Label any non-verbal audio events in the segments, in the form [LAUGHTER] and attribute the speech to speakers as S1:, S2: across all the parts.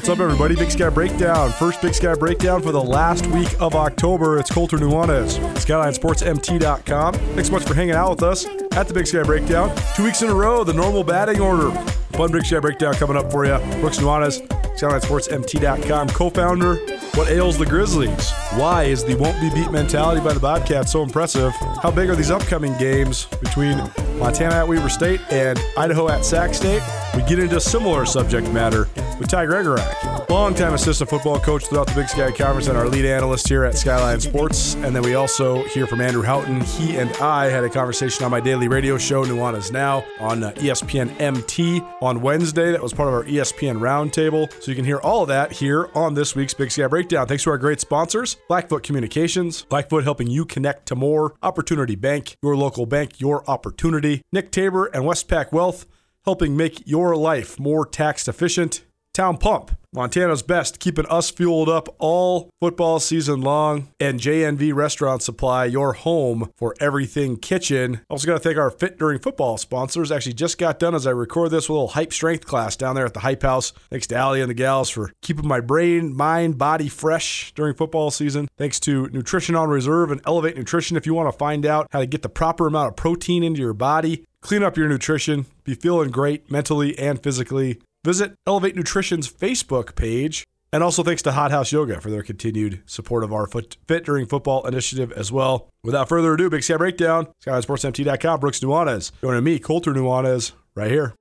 S1: what's up, everybody? Big Sky Breakdown. First Big Sky Breakdown for the last week of October. It's Colter Nuanez, SkylineSportsMT.com. Thanks so much for hanging out with us at the Big Sky Breakdown. Two weeks in a row, the normal batting order. Fun Big Sky Breakdown coming up for you. Brooks Nuanez, SkylineSportsMT.com, co founder. What ails the Grizzlies? Why is the won't be beat mentality by the Bobcats so impressive? How big are these upcoming games between Montana at Weber State and Idaho at Sac State? We get into similar subject matter with Ty Gregorak, longtime assistant football coach throughout the Big Sky Conference and our lead analyst here at Skyline Sports. And then we also hear from Andrew Houghton. He and I had a conversation on my daily radio show, Nuanez Now, on uh, ESPN MT on Wednesday. That was part of our ESPN Roundtable. So you can hear all of that here on this week's Big Sky Breakdown. Thanks to our great sponsors, Blackfoot Communications, Blackfoot helping you connect to more, Opportunity Bank, your local bank, your opportunity, Nick Tabor and Westpac Wealth helping make your life more tax efficient. Town Pump, Montana's best, keeping us fueled up all football season long. And JNV Restaurant Supply, your home for everything kitchen. Also, got to thank our Fit During Football sponsors. Actually, just got done as I record this with a little hype strength class down there at the Hype House. Thanks to Allie and the gals for keeping my brain, mind, body fresh during football season. Thanks to Nutrition on Reserve and Elevate Nutrition. If you want to find out how to get the proper amount of protein into your body, clean up your nutrition, be feeling great mentally and physically. Visit Elevate Nutrition's Facebook page. And also thanks to Hot House Yoga for their continued support of our foot, Fit During Football initiative as well. Without further ado, Big Sky Breakdown, SkylineSportsMT.com, Brooks Nuanez. Joining me, Colter Nuanez, right here.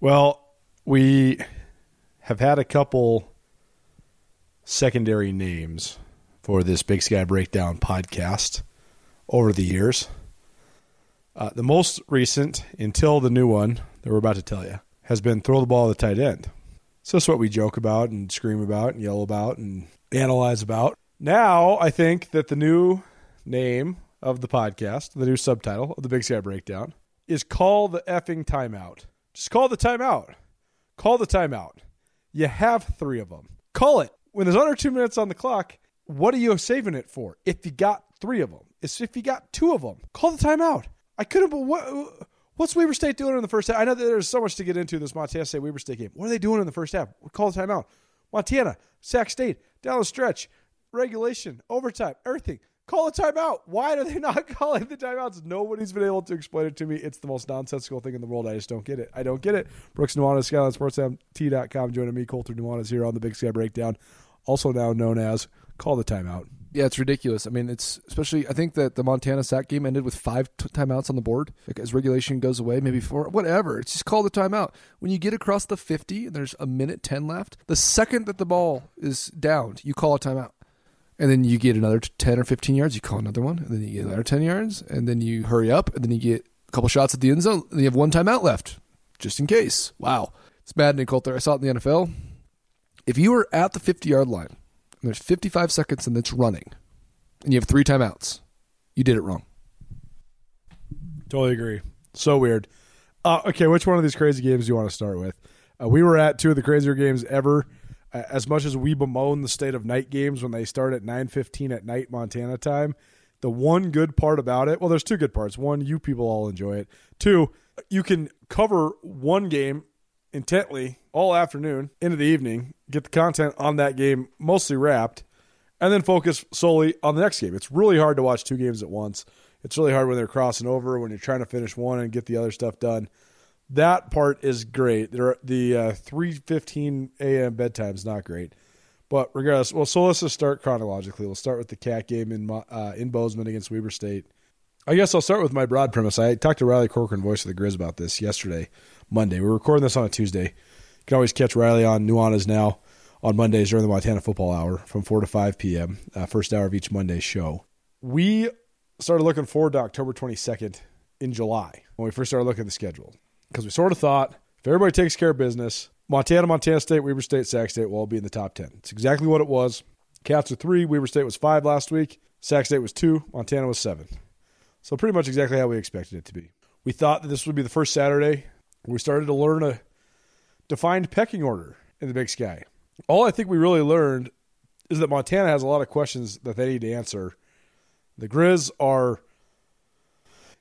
S1: Well, we have had a couple secondary names for this Big Sky Breakdown podcast over the years. Uh, the most recent, until the new one that we're about to tell you, has been throw the ball to the tight end. So that's what we joke about and scream about and yell about and analyze about. Now, I think that the new name of the podcast, the new subtitle of the Big Sky Breakdown, is Call the Effing Timeout. Just call the timeout. Call the timeout. You have three of them. Call it. When there's under two minutes on the clock, what are you saving it for? If you got three of them, it's if you got two of them, call the timeout. I couldn't. But what? What's Weber State doing in the first half? I know that there's so much to get into this Montana State Weber State game. What are they doing in the first half? We Call the timeout. Montana, Sac State, down the stretch, regulation, overtime, everything. Call the timeout. Why are they not [LAUGHS] calling the timeouts? Nobody's been able to explain it to me. It's the most nonsensical thing in the world. I just don't get it. I don't get it. Brooks Nuanez, SkylineSportsMT.com, joining me, Colter Nuanez here on the Big Sky Breakdown, also now known as Call the Timeout.
S2: Yeah, it's ridiculous. I mean, it's especially. I think that the Montana Sac game ended with five t- timeouts on the board. Like as regulation goes away, maybe four, whatever. It's just call the timeout. When you get across the fifty and there's a minute ten left, the second that the ball is downed, you call a timeout, and then you get another ten or fifteen yards. You call another one, and then you get another ten yards, and then you hurry up, and then you get a couple shots at the end zone, and you have one timeout left, just in case. Wow, it's maddening, Colter. I saw it in the NFL. If you are at the fifty yard line and there's 55 seconds and it's running, and you have three timeouts, you did it wrong.
S1: Totally agree. So weird. Uh, okay, which one of these crazy games do you want to start with? Uh, we were at two of the crazier games ever. Uh, as much as we bemoan the state of night games when they start at 9.15 at night Montana time, the one good part about it, well, there's two good parts. One, you people all enjoy it. Two, you can cover one game intently all afternoon into the evening, get the content on that game mostly wrapped, and then focus solely on the next game. It's really hard to watch two games at once. It's really hard when they're crossing over, when you're trying to finish one and get the other stuff done. That part is great. There, the uh, 3:15 a.m. bedtime is not great, but regardless, well, so let's just start chronologically. We'll start with the cat game in uh, in Bozeman against Weber State. I guess I'll start with my broad premise. I talked to Riley Corcoran, voice of the Grizz, about this yesterday, Monday. We're recording this on a Tuesday. You can always catch Riley on Nuanez now on Mondays during the Montana Football Hour from 4 to 5 p.m., uh, first hour of each Monday show. We started looking forward to October 22nd in July when we first started looking at the schedule because we sort of thought if everybody takes care of business, Montana, Montana State, Weber State, Sac State will all be in the top 10. It's exactly what it was. Cats are three, Weber State was five last week, Sac State was two, Montana was seven. So pretty much exactly how we expected it to be. We thought that this would be the first Saturday we started to learn a defined pecking order in the Big Sky. All I think we really learned is that Montana has a lot of questions that they need to answer. The Grizz are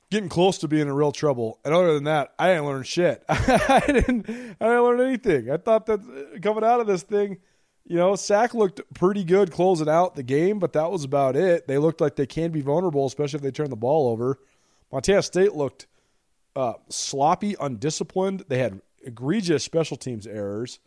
S1: getting close to being in real trouble. And other than that, I didn't learn shit. [LAUGHS] I didn't. I didn't learn anything. I thought that uh, coming out of this thing, you know, Sac looked pretty good closing out the game, but that was about it. They looked like they can be vulnerable, especially if they turn the ball over. Montana State looked uh, sloppy, undisciplined. They had egregious special teams errors.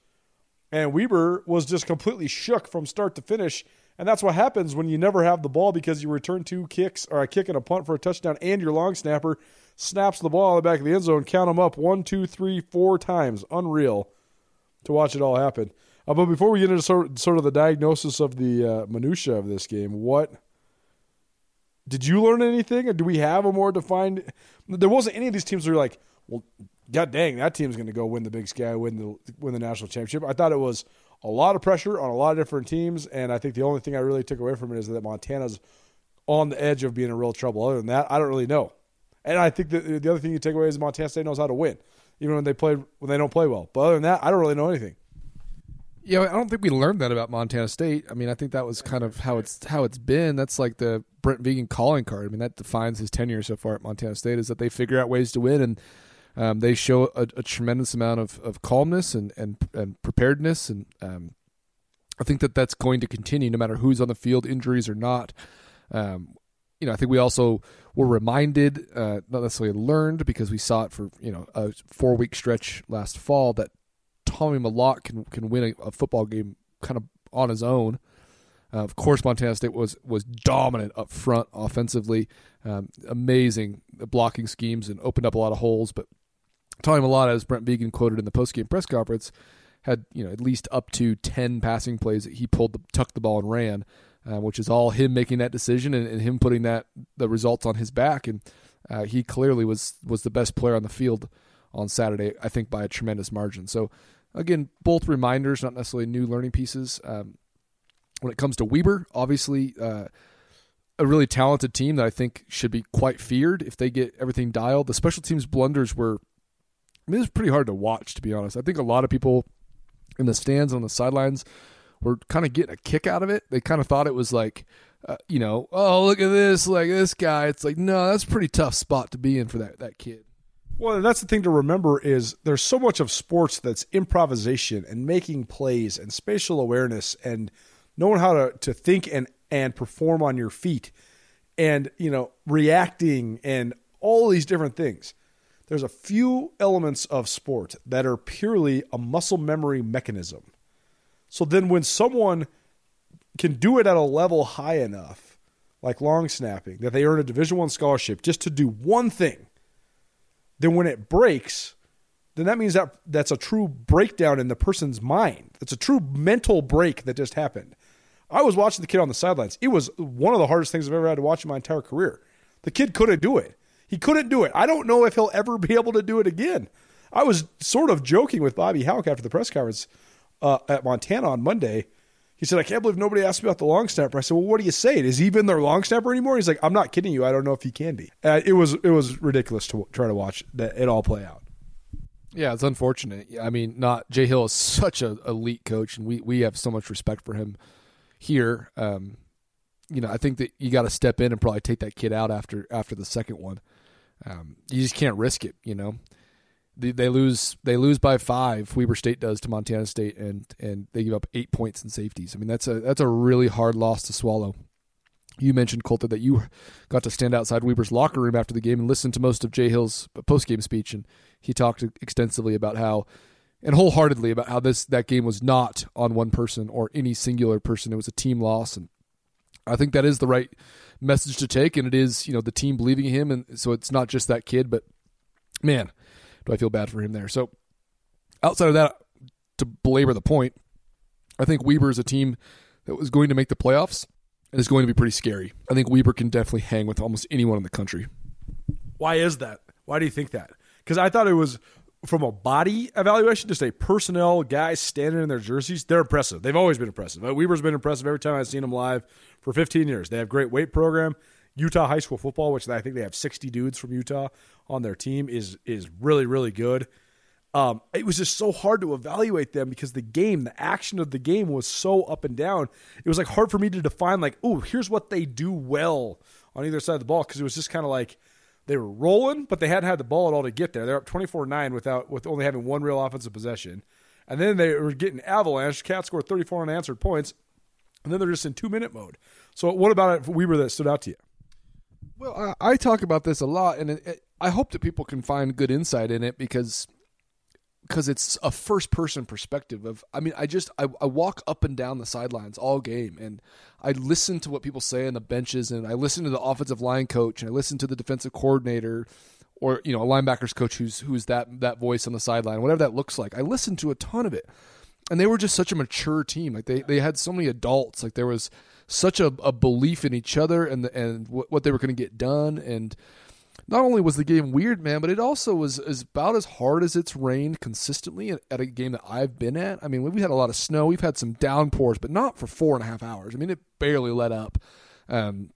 S1: And Weber was just completely shook from start to finish. And that's what happens when you never have the ball because you return two kicks or a kick and a punt for a touchdown, and your long snapper snaps the ball in the back of the end zone. Count them up one, two, three, four times. Unreal to watch it all happen. Uh, but before we get into sort, sort of the diagnosis of the uh, minutia of this game, what did you learn anything, or do we have a more defined? There wasn't any of these teams where you're like, well, god dang, that team's going to go win the Big Sky, win the win the national championship. I thought it was a lot of pressure on a lot of different teams, and I think the only thing I really took away from it is that Montana's on the edge of being in real trouble. Other than that, I don't really know. And I think that the other thing you take away is Montana State knows how to win, even when they play when they don't play well. But other than that, I don't really know anything.
S2: Yeah, I don't think we learned that about Montana State. I mean, I think that was kind of how it's how it's been. That's like the Brent Vigen calling card. I mean, that defines his tenure so far at Montana State is that they figure out ways to win and um, they show a, a, tremendous amount of, of calmness and, and, and preparedness. And um, I think that that's going to continue no matter who's on the field, injuries or not. Um, you know, I think we also were reminded, uh, not necessarily learned, because we saw it for you know a four week stretch last fall that Tommy Mellott can can win a, a football game kind of on his own. Uh, of course, Montana State was was dominant up front offensively, um, amazing blocking schemes and opened up a lot of holes. But Tommy Mellott, as Brent Vigen quoted in the postgame press conference, had you know at least up to ten passing plays that he pulled, the, tucked the ball and ran, uh, which is all him making that decision and, and, him putting that the results on his back. And uh, he clearly was was the best player on the field on Saturday, I think by a tremendous margin. So again, both reminders, not necessarily new learning pieces. Um, when it comes to Weber, obviously. Uh, a really talented team that I think should be quite feared if they get everything dialed. The special teams blunders were I mean, it was pretty hard to watch, to be honest. I think a lot of people in the stands on the sidelines were kind of getting a kick out of it. They kind of thought it was like, uh, you know, oh look at this, like this guy. It's like, no, that's a pretty tough spot to be in for that that kid.
S1: Well, and that's the thing to remember is there's so much of sports that's improvisation and making plays and spatial awareness and knowing how to, to think and, and perform on your feet and, you know, reacting and all these different things there's a few elements of sport that are purely a muscle memory mechanism. So then when someone can do it at a level high enough, like long snapping, that they earn a Division One scholarship just to do one thing, then when it breaks, then that means that that's a true breakdown in the person's mind. It's a true mental break that just happened. I was watching the kid on the sidelines. It was one of the hardest things I've ever had to watch in my entire career. The kid couldn't do it. He couldn't do it. I don't know if he'll ever [LAUGHS] be able to do it again. I was sort of joking with Bobby Hauck after the press conference uh, at Montana on Monday. He said, I can't believe nobody asked me about the long snapper. I said, Well, what do you say? Is he even their long snapper anymore? He's like, I'm not kidding you. I don't know if he can be. Uh, it was it was ridiculous to try to watch that it all play out.
S2: Yeah, it's unfortunate. I mean, not Jay Hill is such an elite coach, and we we have so much respect for him here. Um, you know, I think that you got to step in and probably take that kid out after after the second one. Um, you just can't risk it, you know. They, lose they lose by five. Weber State does to Montana State, and and they give up eight points in safeties. I mean, that's a that's a really hard loss to swallow. You mentioned Colter that you got to stand outside Weber's locker room after the game and listen to most of Jay Hill's post game speech, and he talked extensively about how and wholeheartedly about how this that game was not on one person or any singular person. It was a team loss, and I think that is the right message to take, and it is you know the team believing in him, and so it's not just that kid, but man, do I feel bad for him there. So outside of that, to belabor the point, I think Weber is a team that was going to make the playoffs and is going to be pretty scary. I think Weber can definitely hang with almost anyone in the country.
S1: Why is that? Why do you think that? Because I thought it was from a body evaluation, just a personnel guys standing in their jerseys, they're impressive. They've always been impressive. Uh, Weber's been impressive every time I've seen them live for 15 years. They have great weight program. Utah high school football, which I think they have 60 dudes from Utah on their team, is is really really good. Um, it was just so hard to evaluate them because the game, the action of the game was so up and down. It was like hard for me to define like, oh, here's what they do well on either side of the ball because it was just kind of like they were rolling, but they hadn't had the ball at all to get there. They're up 24-9 without with only having one real offensive possession. And then they were getting avalanche. Cat scored 34 unanswered points. And then they're just in two minute mode. So, what about it Weber that stood out to you?
S2: Well, I, I talk about this a lot, and it, it, I hope that people can find good insight in it because because it's a first person perspective of i mean i just I, I, walk up and down the sidelines all game and i listen to what people say on the benches and i listen to the offensive line coach and i listen to the defensive coordinator or you know a linebackers coach who's who's that that voice on the sideline whatever that looks like. I listen to a ton of it. And they were just such a mature team. Like they, they had so many adults. Like there was such a, a belief in each other and the, and what, what they were going to get done and not only was the game weird, man, but it also was, was about as hard as it's rained consistently at, at, a game that I've been at. I mean, we've had a lot of snow, we've had some downpours, but not for four and a half hours. I mean, it barely let up. Um,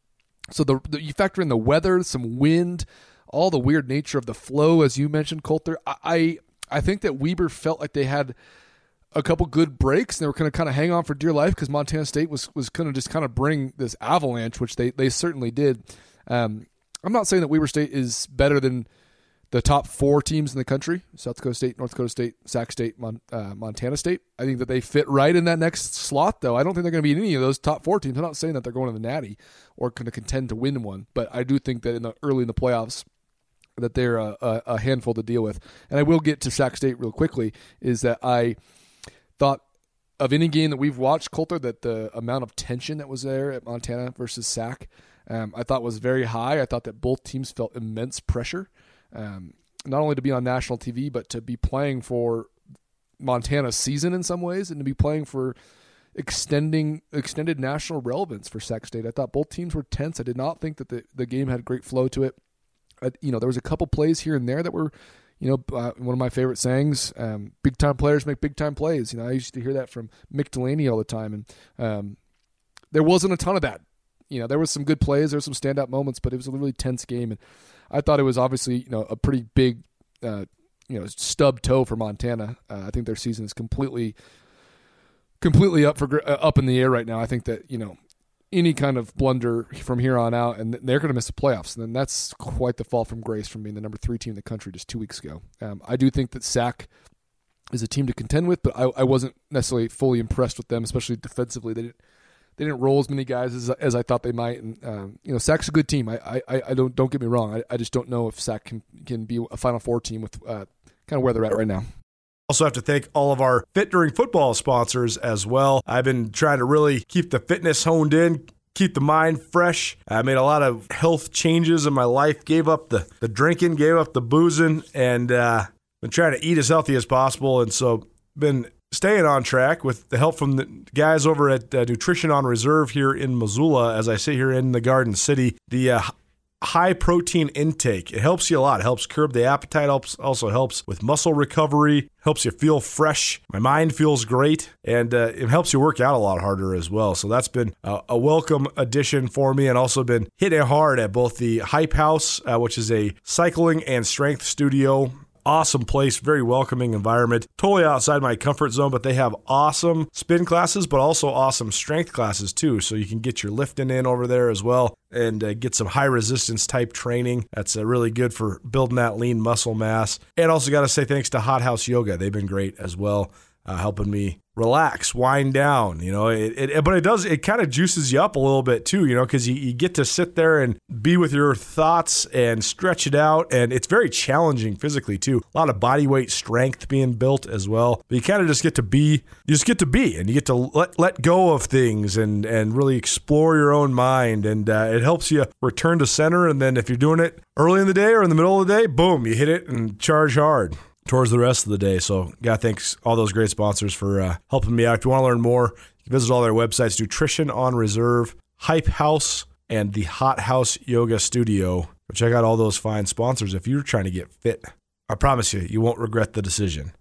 S2: so the, the, you factor in the weather, some wind, all the weird nature of the flow, as you mentioned, Colter. I I, I think that Weber felt like they had a couple good breaks and they were going to kind of hang on for dear life because Montana State was was going to just kind of bring this avalanche, which they they certainly did. Um, I'm not saying that Weber State is better than the top four teams in the country South Dakota State, North Dakota State, Sac State, Mon- uh, Montana State. I think that they fit right in that next slot, though. I don't think they're going to be in any of those top four teams. I'm not saying that they're going to the Natty or going to contend to win one, but I do think that in the early in the playoffs, that they're a, a, a handful to deal with. And I will get to Sac State real quickly. Is that I thought of any game that we've watched, Colter, that the amount of tension that was there at Montana versus Sac – um, I thought was very high. I thought that both teams felt immense pressure, um, not only to be on national TV, but to be playing for Montana's season in some ways and to be playing for extending extended national relevance for Sac State. I thought both teams were tense. I did not think that the, the game had great flow to it. I, you know, there was a couple plays here and there that were, you know, uh, one of my favorite sayings: um, "Big time players make big time plays." You know, I used to hear that from Mick Delaney all the time, and um, there wasn't a ton of that you know, there was some good plays, there were some standout moments, but it was a really tense game, and I thought it was obviously you know a pretty big, uh, you know, stub toe for Montana. Uh, I think their season is completely, completely up for uh, up in the air right now. I think that you know any kind of blunder from here on out, and they're going to miss the playoffs. And then that's quite the fall from grace from being the number three team in the country just two weeks ago. Um, I do think that Sac is a team to contend with, but I, I, wasn't necessarily fully impressed with them, especially defensively. They didn't they didn't roll as many guys as, as I thought they might. And um, you know, Sac's a good team. I, I, I don't don't get me wrong. I, I just don't know if Sac can can be a Final Four team with uh, kind of where they're at right now.
S1: Also, have to thank all of our Fit During Football sponsors as well. I've been trying to really keep the fitness honed in, keep the mind fresh. I made a lot of health changes in my life, gave up the, the drinking, gave up the boozing, and uh, been trying to eat as healthy as possible. And so, been staying on track with the help from the guys over at uh, Nutrition on Reserve here in Missoula as I sit here in the Garden City. The uh, high protein intake. It helps you a lot. It helps curb the appetite helps also helps with muscle recovery helps you feel fresh. My mind feels great and uh, it helps you work out a lot harder as well. So that's been a, a welcome addition for me and also been hitting hard at both the hype house uh, which is a cycling and strength studio awesome place, very welcoming environment. Totally outside my comfort zone, but they have awesome spin classes, but also awesome strength classes too. So you can get your lifting in over there as well and uh, get some high resistance type training. That's uh, really good for building that lean muscle mass. And also got to say thanks to Hot House Yoga. They've been great as well, uh, helping me relax, wind down, you know. It, it but it does it kind of juices you up a little bit too, you know, because you, you get to sit there and be with your thoughts and stretch it out, and it's very challenging physically too. A lot of body weight strength being built as well. But you kind of just get to be, you just get to be, and you get to let let go of things and and really explore your own mind, and uh, it helps you return to center. And then if you're doing it early in the day or in the middle of the day, boom, you hit it and charge hard towards the rest of the day. So, yeah, thanks all those great sponsors for uh, helping me out. If you want to learn more, visit all their websites Nutrition on Reserve, Hype House, and the Hot House Yoga Studio. Check out all those fine sponsors if you're trying to get fit. I promise you, you won't regret the decision.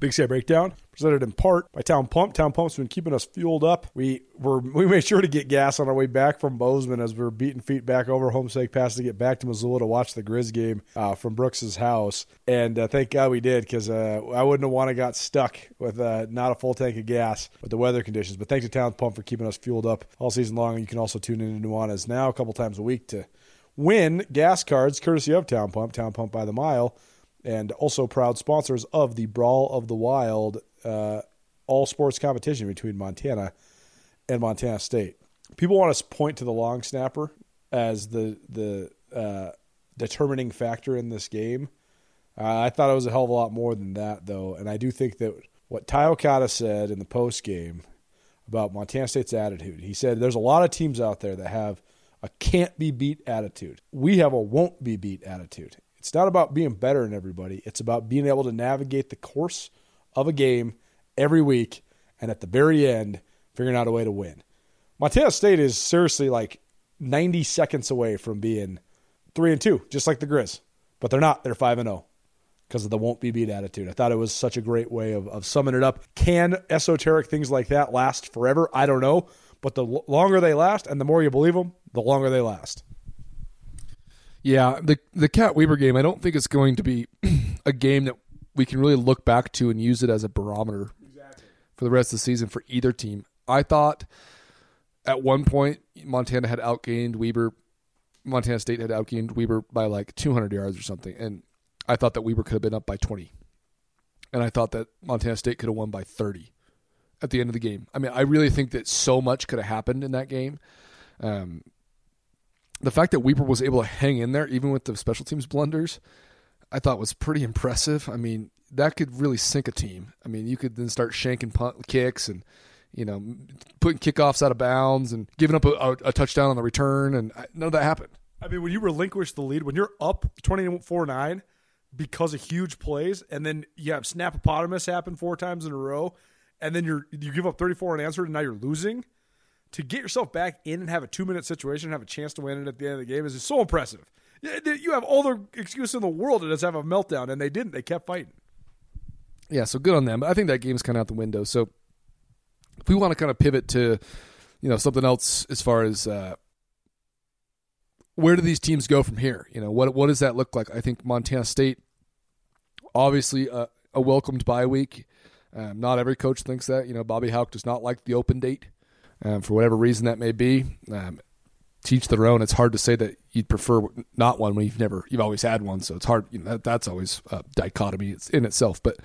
S1: Big Sky Breakdown, presented in part by Town Pump. Town Pump's been keeping us fueled up. We were [LAUGHS] we made sure to get gas on our way back from Bozeman as we are beating feet back over Homestake Pass to get back to Missoula to watch the Grizz game uh, from Brooks's house. And uh, thank God we did because uh, I wouldn't have wanted to got stuck with uh, not a full tank of gas with the weather conditions. But thanks to Town Pump for keeping us fueled up all season long. You can also tune in to Nuanez now a couple times a week to win gas cards courtesy of Town Pump, Town Pump by the mile, and also proud sponsors of the Brawl of the Wild uh, all sports competition between Montana and Montana State. People want to point to the long snapper as the the uh, determining factor in this game. Uh, I thought it was a hell of a lot more than that, though, and I do think that what Ty Okada said in the post game about Montana State's attitude. He said there's a lot of teams out there that have a can't be beat attitude. We have a won't be beat attitude. It's not about being better than everybody. It's about being able to navigate the course of a game every week and at the very end figuring out a way to win. Montana State is seriously like 90 seconds away from being 3 and 2, just like the Grizz. But they're not. They're 5 and 0 because of the won't be beat attitude. I thought it was such a great way of, of summing it up. Can esoteric things like that last forever? I don't know. But the longer they last and the more you believe them, the longer they last.
S2: Yeah, the the Cat Weber game, I don't think it's going to be [CLEARS THROAT] a game that we can really look back to and use it as a barometer exactly. for the rest of the season for either team. I thought at one point Montana had outgained Weber Montana State had outgained Weber by like 200 yards or something and I thought that Weber could have been up by 20. And I thought that Montana State could have won by 30 at the end of the game. I mean, I really think that so much could have happened in that game. Um, the fact that Weber was able to hang in there, even with the special teams blunders, I thought was pretty impressive. I mean, that could really sink a team. I mean, you could then start shanking punt kicks and, you know, putting kickoffs out of bounds and giving up a, a, a touchdown on the return, and none of that happened.
S1: I mean, when you relinquish the lead, when you're up 24 9, because of huge plays, and then you have snapopotamus happen four times in a row, and then you're you give up 34 unanswered, and now you're losing. To get yourself back in and have a two minute situation and have a chance to win it at the end of the game is so impressive. You have all the excuse in the world to just have a meltdown, and they didn't. They kept fighting.
S2: Yeah, so good on them. But I think that game's kind of out the window. So if we want to kind of pivot to, you know, something else as far as uh, where do these teams go from here? You know, what what does that look like? I think Montana State, obviously a, a welcomed bye week. Um, not every coach thinks that. You know, Bobby Hauck does not like the open date um, for whatever reason that may be. Um, teach their own. It's hard to say that you'd prefer not one when you've never, you've always had one. So it's hard. You know, that, that's always a dichotomy it's in itself. But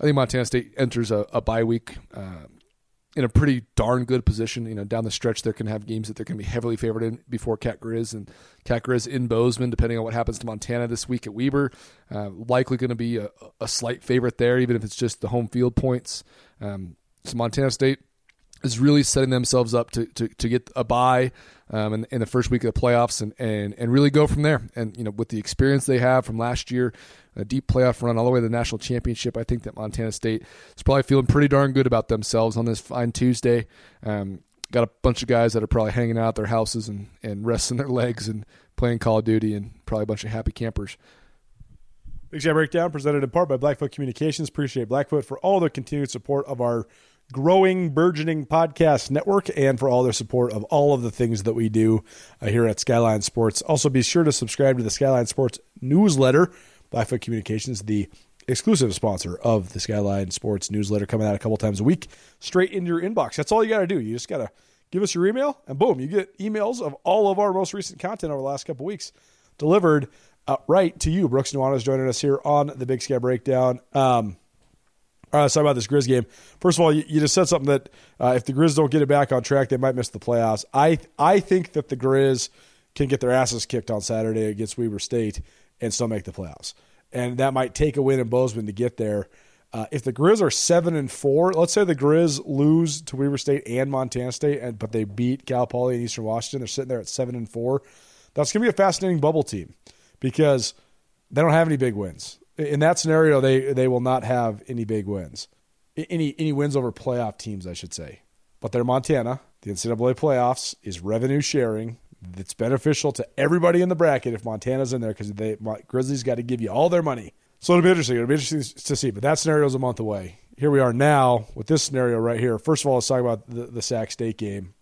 S2: I think Montana State enters a, a bye week um, in a pretty darn good position. You know, down the stretch, they're going to have games that they're going to be heavily favored in before Cat Grizz and Cat Grizz in Bozeman, depending on what happens to Montana this week at Weber. Uh, likely going to be a, a, slight favorite there, even if it's just the home field points. Um, so Montana State is really setting themselves up to, to, to get a buy um, in, in, the first week of the playoffs and, and, and really go from there. And, you know, with the experience they have from last year, a deep playoff run all the way to the national championship, I think that Montana State is probably feeling pretty darn good about themselves on this fine Tuesday. Um, got a bunch of guys that are probably hanging out at their houses and, and resting their legs and playing Call of Duty and probably a bunch of happy campers.
S1: Big Sky Breakdown presented in part by Blackfoot Communications. Appreciate Blackfoot for all the continued support of our – growing, burgeoning podcast network and for all their support of all of the things that we do uh, here at Skyline Sports. Also, be sure to subscribe to the Skyline Sports newsletter. Blackfoot Communications, the exclusive sponsor of the Skyline Sports newsletter, coming out a couple times a week straight into your inbox. That's all you got to do. You just got to give us your email, and boom, you get emails of all of our most recent content over the last couple weeks delivered uh, right to you. Brooks Nuanez joining us here on the Big Sky Breakdown. Um, let's talk about this Grizz game. First of all, you, you just said something that uh, if the Grizz don't get it back on track, they might miss the playoffs. I I think that the Grizz can get their asses kicked on Saturday against Weber State and still make the playoffs, and that might take a win in Bozeman to get there. Uh, if the Grizz are seven and four, let's say the Grizz lose to Weber State and Montana State, and but they beat Cal Poly and Eastern Washington, they're sitting there at seven and four. That's going to be a fascinating bubble team because they don't have any big wins in that scenario, they they will not have any big wins, any any wins over playoff teams, I should say. But they're Montana. The NCAA playoffs is revenue sharing. It's beneficial to everybody in the bracket if Montana's in there because they Grizzlies got to give you all their money. So it'll be interesting. It'll be interesting to see. But that scenario is a month away. Here we are now with this scenario right here. First of all, let's talk about the, the Sac State game.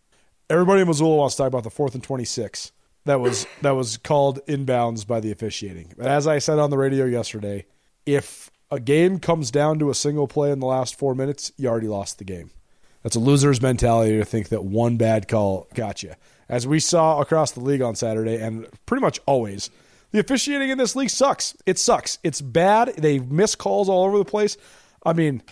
S1: Everybody in Missoula wants to talk about the fourth and twenty six that was that was called inbounds by the officiating. But as I said on the radio yesterday, if a game comes down to a single play in the last four minutes, you already lost the game. That's a loser's mentality to think that one bad call got you. as we saw across the league on Saturday, and pretty much always. The officiating in this league sucks. It sucks. It's bad. They miss calls all over the place. I mean,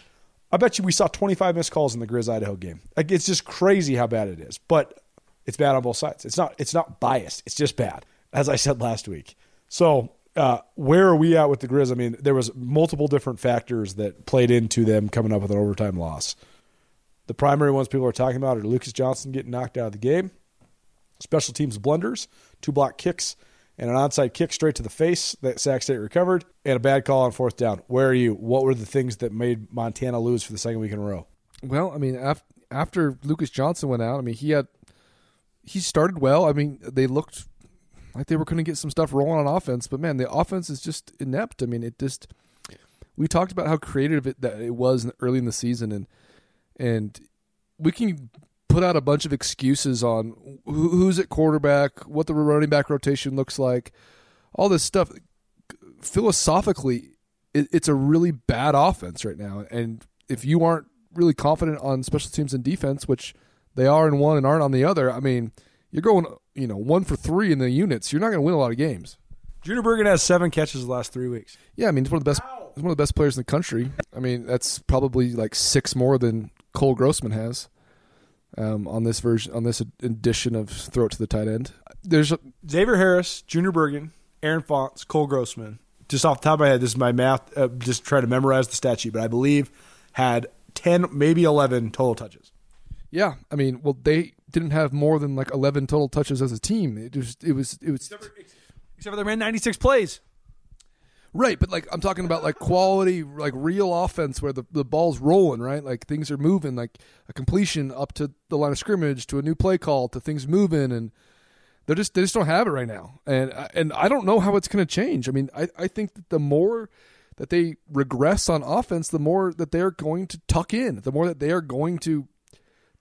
S1: I bet you we saw 25 missed calls in the Grizz Idaho game. Like it's just crazy how bad it is. But it's bad on both sides. It's not it's not biased. It's just bad, as I said last week. So uh, where are we at with the Grizz? I mean, there was multiple different factors that played into them coming up with an overtime loss. The primary ones people are talking about are Lucas Johnson getting knocked out of the game, special teams blunders, two block kicks, and an onside kick straight to the face that Sac State recovered, and a bad call on fourth down. Where are you? What were the things that made Montana lose for the second week in a row?
S2: Well, I mean, after, after Lucas Johnson went out, I mean, he had he started well. I mean, they looked like they were going to get some stuff rolling on offense, but man, the offense is just inept. I mean, it just we talked about how creative it, that it was early in the season, and and we can put out a bunch of excuses on who's at quarterback, what the running back rotation looks like, all this stuff. Philosophically, it's a really bad offense right now, and if you aren't really confident on special teams and defense, which they are in one and aren't on the other, I mean, you're going, you know, one for three in the units. You're not going to win a lot of games.
S1: Junior Bergen has seven catches the last three weeks.
S2: Yeah, I mean, he's one of the best. He's one of the best players in the country. I mean, that's probably like six more than Cole Grossman has um, on this version on this edition of Throw It to the Tight End. There's a,
S1: Xavier Harris, Junior Bergen, Aaron Fontes, Cole Grossman. Just off the top of my head, this is my math. Uh, just trying to memorize the stat sheet, but I believe had ten, maybe eleven total touches.
S2: Yeah, I mean, well, they didn't have more than like eleven total touches as a team. It was, it was, it was.
S1: Except for, except for they ran ninety six plays.
S2: Right, but like I'm talking about like quality, like real offense where the, the ball's rolling, right? Like things are moving, like a completion up to the line of scrimmage, to a new play call, to things moving, and they're just they just don't have it right now. And and I don't know how it's going to change. I mean, I I think that the more that they regress on offense, the more that they're going to tuck in, the more that they are going to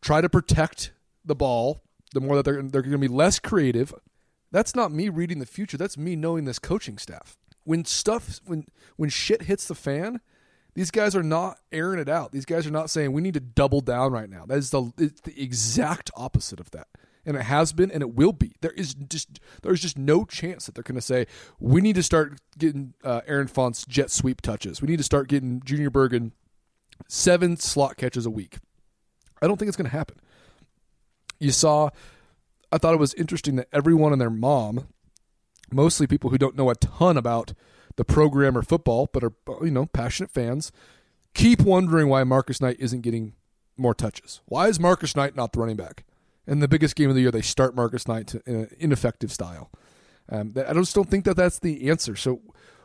S2: try to protect the ball, the more that they're they're going to be less creative. That's not me reading the future. That's me knowing this coaching staff when stuff when when shit hits the fan, these guys are not airing it out. These guys are not saying we need to double down right now. That is the it's the exact opposite of that. And it has been and it will be. There is just there's just no chance that they're going to say we need to start getting uh, Aaron Fontes's jet sweep touches. We need to start getting Junior Bergen seven slot catches a week. I don't think it's going to happen. You saw I thought it was interesting that everyone and their mom mostly people who don't know a ton about the program or football, but are you know passionate fans, keep wondering why Marcus Knight isn't getting more touches. Why is Marcus Knight not the running back? In the biggest game of the year, they start Marcus Knight in an ineffective style. Um, I just don't think that that's the answer. So,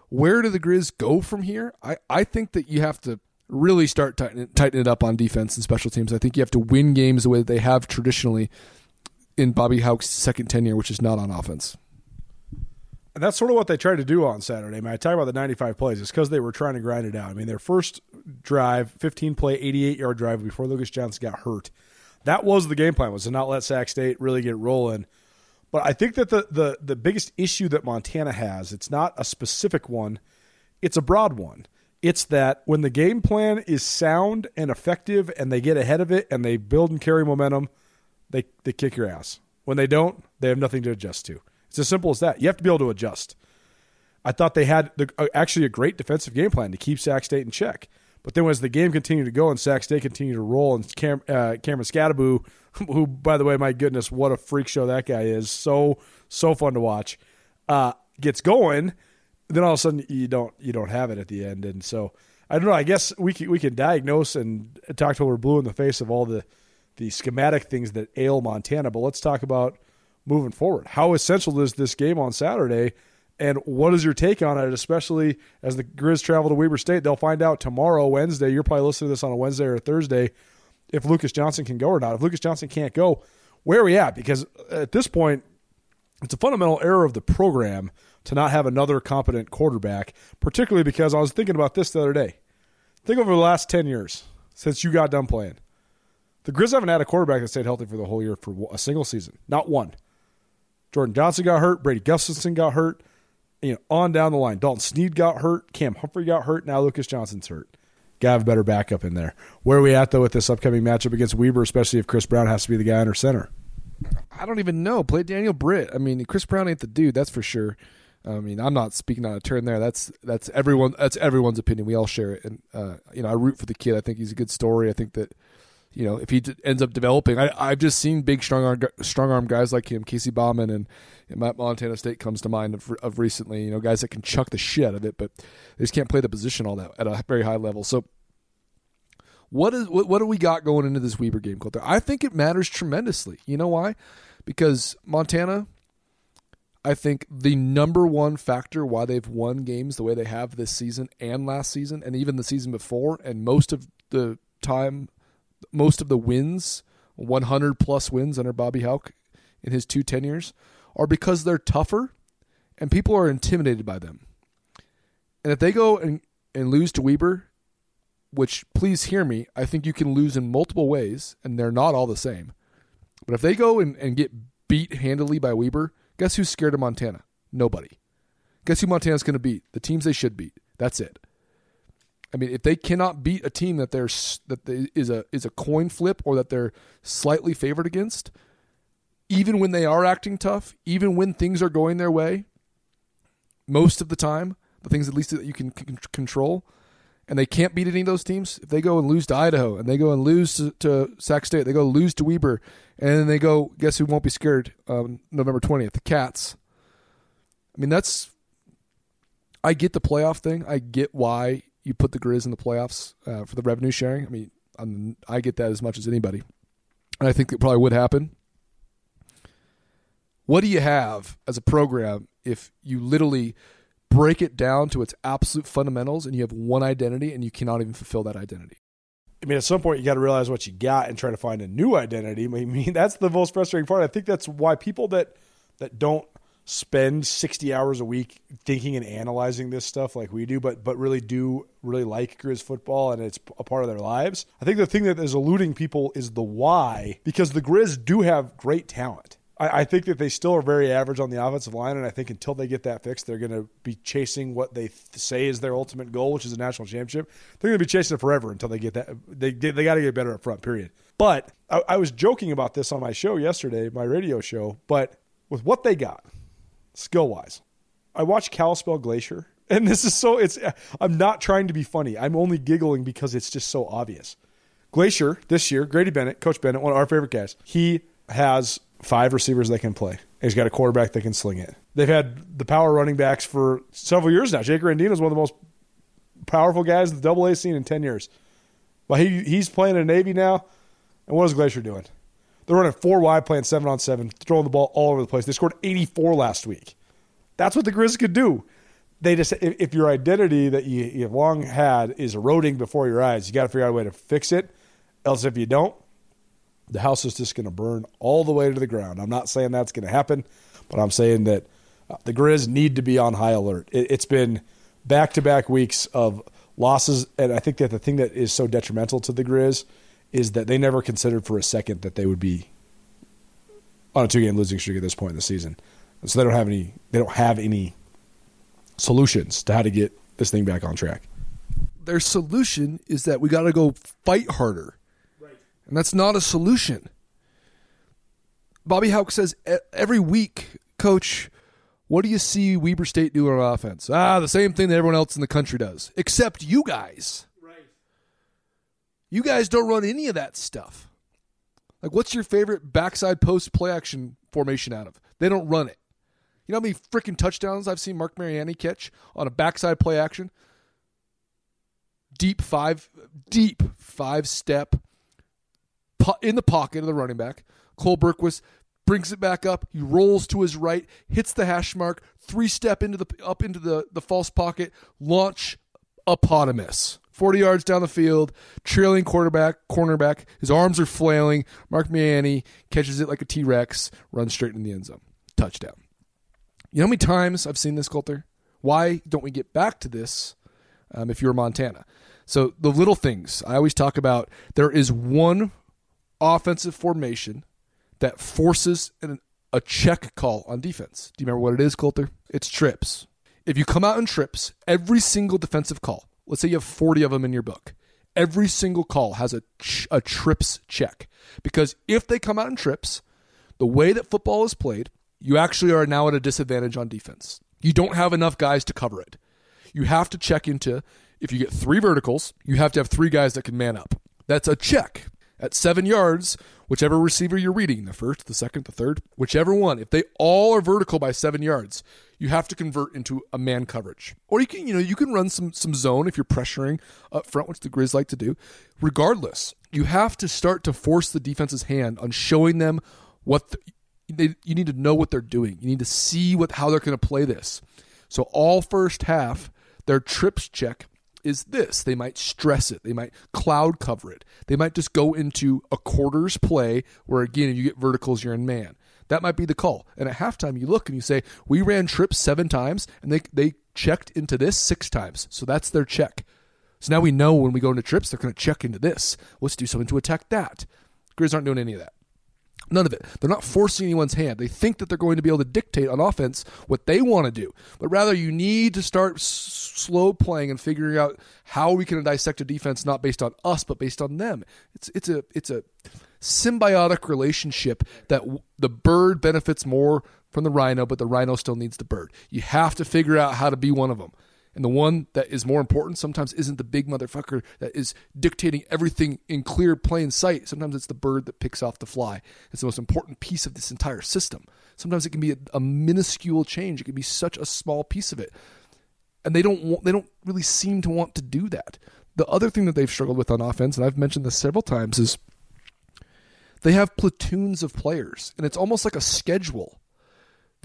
S2: where do the Grizz go from here? I, I think that you have to really start tighten, tighten it up on defense and special teams. I think you have to win games the way that they have traditionally in Bobby Hauck's second tenure, which is not on offense.
S1: And that's sort of what they tried to do on Saturday. I mean, I talk about the 95 plays. It's because they were trying to grind it out. I mean, their first drive, 15 play, 88 yard drive before Lucas Johnson got hurt. That was the game plan was to not let Sac State really get rolling. But I think that the, the, the biggest issue that Montana has, it's not a specific one, it's a broad one. It's that when the game plan is sound and effective and they get ahead of it and they build and carry momentum, they, they kick your ass. When they don't, they have nothing to adjust to. It's as simple as that. You have to be able to adjust. I thought they had the, uh, actually a great defensive game plan to keep Sac State in check. But then as the game continued to go and Sac State continued to roll, and Cam, uh, Cameron Skattebo, [LAUGHS] who, by the way, my goodness, what a freak show that guy is. So, so fun to watch, uh, gets going. Then all of a sudden you don't you don't have it at the end. And so I don't know. I guess we can, we can diagnose and talk till we're blue in the face of all the, the schematic things that ail Montana. But let's talk about moving forward. How essential is this game on Saturday? And what is your take on it, especially as the Grizz travel to Weber State? They'll find out tomorrow, Wednesday. You're probably listening to this on a Wednesday or a Thursday if Lucas Johnson can go or not. If Lucas Johnson can't go, where are we at? Because at this point, it's a fundamental error of the program to not have another competent quarterback, particularly because I was thinking about this the other day. Think over the last 10 years since you got done playing. The Grizz haven't had a quarterback that stayed healthy for the whole year for a single season. Not one. Jordan Johnson got hurt. Brady Gustafson got hurt. You know, on down the line. Dalton Sneed got hurt. Cam Humphrey got hurt. Now Lucas Johnson's hurt. Got to have a better backup in there. Where are we at, though, with this upcoming matchup against Weber, especially if Chris Brown has to be the guy under center?
S2: I don't even know. Play Daniel Britt. I mean, Chris Brown ain't the dude. That's for sure. I mean, I'm not speaking out of turn there. That's that's everyone. That's everyone's opinion. We all share it, and uh, you know, I root for the kid. I think he's a good story. I think that you know, if he d- ends up developing, I, I've just seen big strong arm, strong arm guys like him, Casey Bauman and, and Montana State comes to mind of, of recently. You know, guys that can chuck the shit out of it, but they just can't play the position all that at a very high level. So, what is what, what do we got going into this Weber game, Colter? I think it matters tremendously. You know why? Because Montana, I think the number one factor why they've won games the way they have this season and last season and even the season before and most of the time most of the wins, 100 plus wins under Bobby Hauck in his two tenures, are because they're tougher and people are intimidated by them. And if they go and, and lose to Weber, which please hear me, I think you can lose in multiple ways, and they're not all the same. But if they go and, and get beat handily by Weber, guess who's scared of Montana? Nobody. Guess who Montana's going to beat? The teams they should beat. That's it. I mean, if they cannot beat a team that they're that they, is a is a coin flip or that they're slightly favored against, even when they are acting tough, even when things are going their way, most of the time, the things at least that you can c- control, and they can't beat any of those teams. If they go and lose to Idaho, and they go and lose to, to Sac State, they go lose to Weber, and then they go, guess who won't be scared? Um, November twentieth, the Cats. I mean, that's. I get the playoff thing. I get why you put the Grizz in the playoffs uh, for the revenue sharing. I mean, I'm, i get that as much as anybody, and I think it probably would happen. What do you have as a program if you literally break it down to its absolute fundamentals and you have one identity and you cannot even fulfill that identity?
S1: I mean, at some point, you got to realize what you got and try to find a new identity. [LAUGHS] I mean, that's the most frustrating part. I think that's why people that that don't spend 60 hours a week thinking and analyzing this stuff like we do, but but really do really like Grizz football and it's a part of their lives. I think the thing that is eluding people is the why, because the Grizz do have great talent. I, I think that they still are very average on the offensive line, and I think until they get that fixed, they're going to be chasing what they th- say is their ultimate goal, which is a national championship. They're going to be chasing it forever until they get that. They they got to get better up front. Period. But I, I was joking about this on my show yesterday, my radio show. But with what they got, skill wise. I watched Kalispell Glacier, [LAUGHS] and this is so it's I'm not trying to be funny. I'm only giggling because it's just so obvious. Glacier this year, Grady Bennett, Coach Bennett, one of our favorite guys. He has five receivers that can play. He's got a quarterback that can sling it. They've had the power running backs for several years now. Jake Rendino is one of the most powerful guys in the double A scene in ten years. But he he's playing in the Navy now. And what is Glacier doing? They're running four wide, playing seven on seven, throwing the ball all over the place. They scored 84 last week. That's what the Grizzlies could do. They just if your identity that you, you've long had is eroding before your eyes, you got to figure out a way to fix it. Else, if you don't, the house is just going to burn all the way to the ground. I'm not saying that's going to happen, but I'm saying that uh, the Grizz need to be on high alert. It, it's been back to back weeks of losses, and I think that the thing that is so detrimental to the Grizz is that they never considered for a second that they would be on a two game losing streak at this point in the season. And so they don't have any they don't have any solutions to how to get this thing back on track.
S2: Their solution is that we got to go fight harder. And that's not a solution. Bobby Hauck says every week, coach, what do you see Weber State do on offense? Ah, the same thing that everyone else in the country does, except you guys. Right. You guys don't run any of that stuff. Like, what's your favorite backside post play action formation out of? They don't run it. You know how many freaking touchdowns I've seen Marc Mariani catch on a backside play action? Deep five, deep five step in the pocket of the running back. Cole Bergquist brings it back up. He rolls to his right, hits the hash mark, three step into the up into the, the false pocket, launch eponymous. 40 yards down the field, trailing quarterback, cornerback. His arms are flailing. Marc Mariani catches it like a T Rex, runs straight in the end zone. Touchdown. You know how many times I've seen this, Colter? Why don't we get back to this um, if you're Montana? So, the little things I always talk about there is one offensive formation that forces an, a check call on defense. Do you remember what it is, Colter? It's trips. If you come out in trips, every single defensive call, let's say you have 40 of them in your book. Every single call has a, a trips check because if they come out in trips, the way that football is played, you actually are now at a disadvantage on defense. You don't have enough guys to cover it. You have to check into if you get three verticals, you have to have three guys that can man up. That's a check. At seven yards, whichever receiver you're reading, the first, the second, the third, whichever one, if they all are vertical by seven yards, you have to convert into a man coverage. Or you can, you know, you can run some some zone if you're pressuring up front, which the Grizz like to do. Regardless, you have to start to force the defense's hand on showing them what the, they, you need to know what they're doing. You need to see what how they're going to play this. So all first half, their trips check is this. They might stress it. They might cloud cover it. They might just go into a quarters play where, again, you get verticals, you're in man. That might be the call. And at halftime, you look and you say, we ran trips seven times and they, they checked into this six times. So that's their check. So now we know when we go into trips, they're going to check into this. Let's do something to attack that. Grizz aren't doing any of that. None of it. They're not forcing anyone's hand. They think that they're going to be able to dictate on offense what they want to do. But rather, you need to start s- slow playing and figuring out how we can dissect a defense not based on us, but based on them. It's it's a it's a symbiotic relationship that w- the bird benefits more from the rhino, but the rhino still needs the bird. You have to figure out how to be one of them. And the one that is more important sometimes isn't the big motherfucker that is dictating everything in clear, plain sight. Sometimes it's the bird that picks off the fly. It's the most important piece of this entire system. Sometimes it can be a, a minuscule change. It can be such a small piece of it, and they don't want, they don't really seem to want to do that. The other thing that they've struggled with on offense, and I've mentioned this several times, is they have platoons of players, and it's almost like a schedule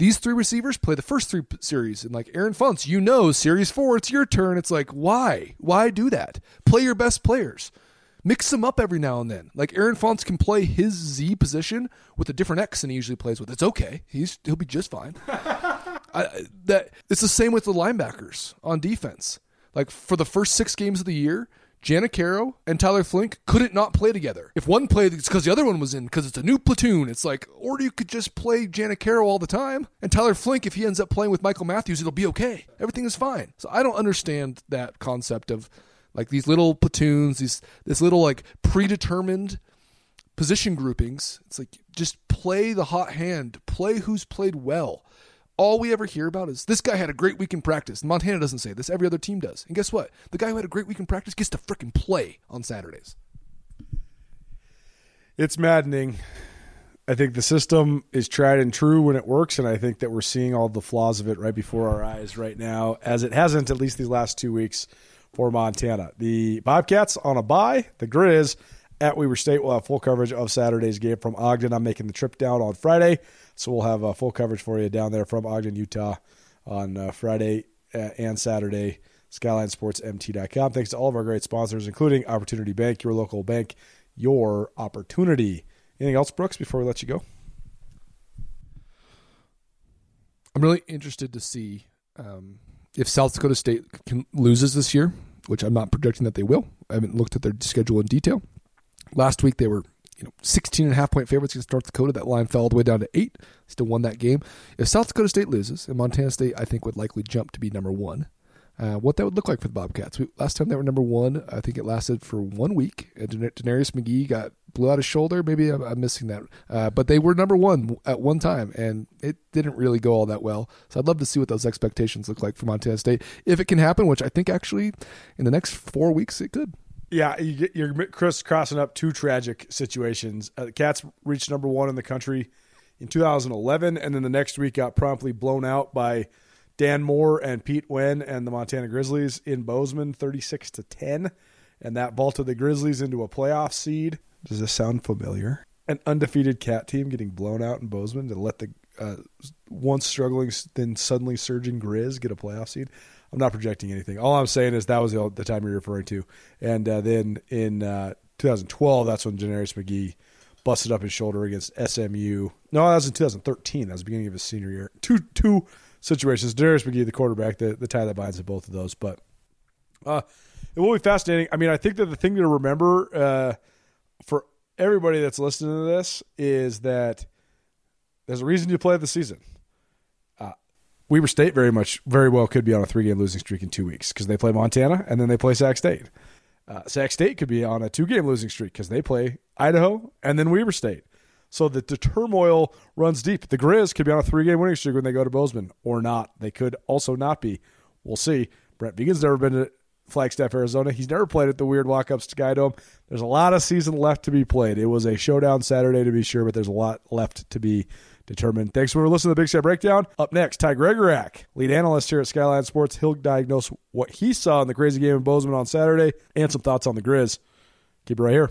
S2: these three receivers play the first three series and like Aaron Fontes you know series four it's your turn. It's like why? Why do that? Play your best players. Mix them up every now and then. Like Aaron Fontes can play his z position with a different x than he usually plays with. It's okay. He's he'll be just fine. [LAUGHS] I, that it's the same with the linebackers on defense. Like for the first six games of the year Janacaro and Tyler Flink couldn't not play together. If one played, it's because the other one was in, because it's a new platoon. It's like, or you could just play Jana Janacaro all the time. And Tyler Flink, if he ends up playing with Michael Matthews, it'll be okay. Everything is fine. So I don't understand that concept of like these little platoons, these this little like predetermined position groupings. It's like just play the hot hand, play who's played well all we ever hear about is this guy had a great week in practice. Montana doesn't say this. Every other team does. And guess what? The guy who had a great week in practice gets to fricking play on Saturdays.
S1: It's maddening. I think the system is tried and true when it works, and I think that we're seeing all the flaws of it right before our eyes right now, as it hasn't at least these last two weeks for Montana. The Bobcats on a bye, the Grizz at Weber State We'll have full coverage of Saturday's game from Ogden. I'm making the trip down on Friday, so we'll have uh, full coverage for you down there from Ogden, Utah on uh, Friday uh, and Saturday. SkylineSportsMT.com. Thanks to all of our great sponsors, including Opportunity Bank, your local bank, your opportunity. Anything else, Brooks, before we let you go?
S2: I'm really interested to see um, if South Dakota State can, loses this year, which I'm not projecting that they will. I haven't looked at their schedule in detail. Last week they were you know 16 and a half point favorites against North Dakota. That line fell all the way down to eight. Still won that game. If South Dakota State loses, and Montana State I think would likely jump to be number one. Uh, what that would look like for the Bobcats. We, last time they were number one, I think it lasted for one week. And McGhee got blew out his shoulder. Maybe I'm, I'm missing that, uh, but they were number one at one time, and it didn't really go all that well. So I'd love to see what those expectations look like for Montana State if it can happen, which I think actually in the next four weeks it could.
S1: Yeah, you get, you're Chris crossing up two tragic situations. Uh, the Cats reached number one in the country in 2011, and then the next week got promptly blown out by Dan Moore and Pete Nguyen and the Montana Grizzlies in Bozeman, 36 to 10, and that vaulted the Grizzlies into a playoff seed. Does this sound familiar? An undefeated Cat team getting blown out in Bozeman to let the uh, once struggling, then suddenly surging Grizz get a playoff seed. I'm not projecting anything. All I'm saying is that was the, the time you're referring to. And uh, then in uh, 2012, that's when DeNarius McGhee busted up his shoulder against SMU. No, that was in 2013. That was the beginning of his senior year. Two two situations. Darius McGhee, the quarterback, the, the tie that binds at both of those. But uh, it will be fascinating. I mean, I think that the thing to remember uh, for everybody that's listening to this is that there's a reason you play the season. Weber State very much, very well could be on a three game losing streak in two weeks because they play Montana and then they play Sac State. Uh, Sac State could be on a two game losing streak because they play Idaho and then Weber State. so that the turmoil runs deep. The Grizz could be on a three game winning streak when they go to Bozeman, or not. They could also not be. We'll see. Brent Vigen's never been to Flagstaff, Arizona. He's never played at the weird walk up Sky Dome. There's a lot of season left to be played. It was a showdown Saturday to be sure, but there's a lot left to be determined. Thanks for listening to the Big Sky Breakdown. Up next, Ty Gregorak, lead analyst here at Skyline Sports. He'll diagnose what he saw in the crazy game in Bozeman on Saturday and some thoughts on the Grizz. Keep it right here.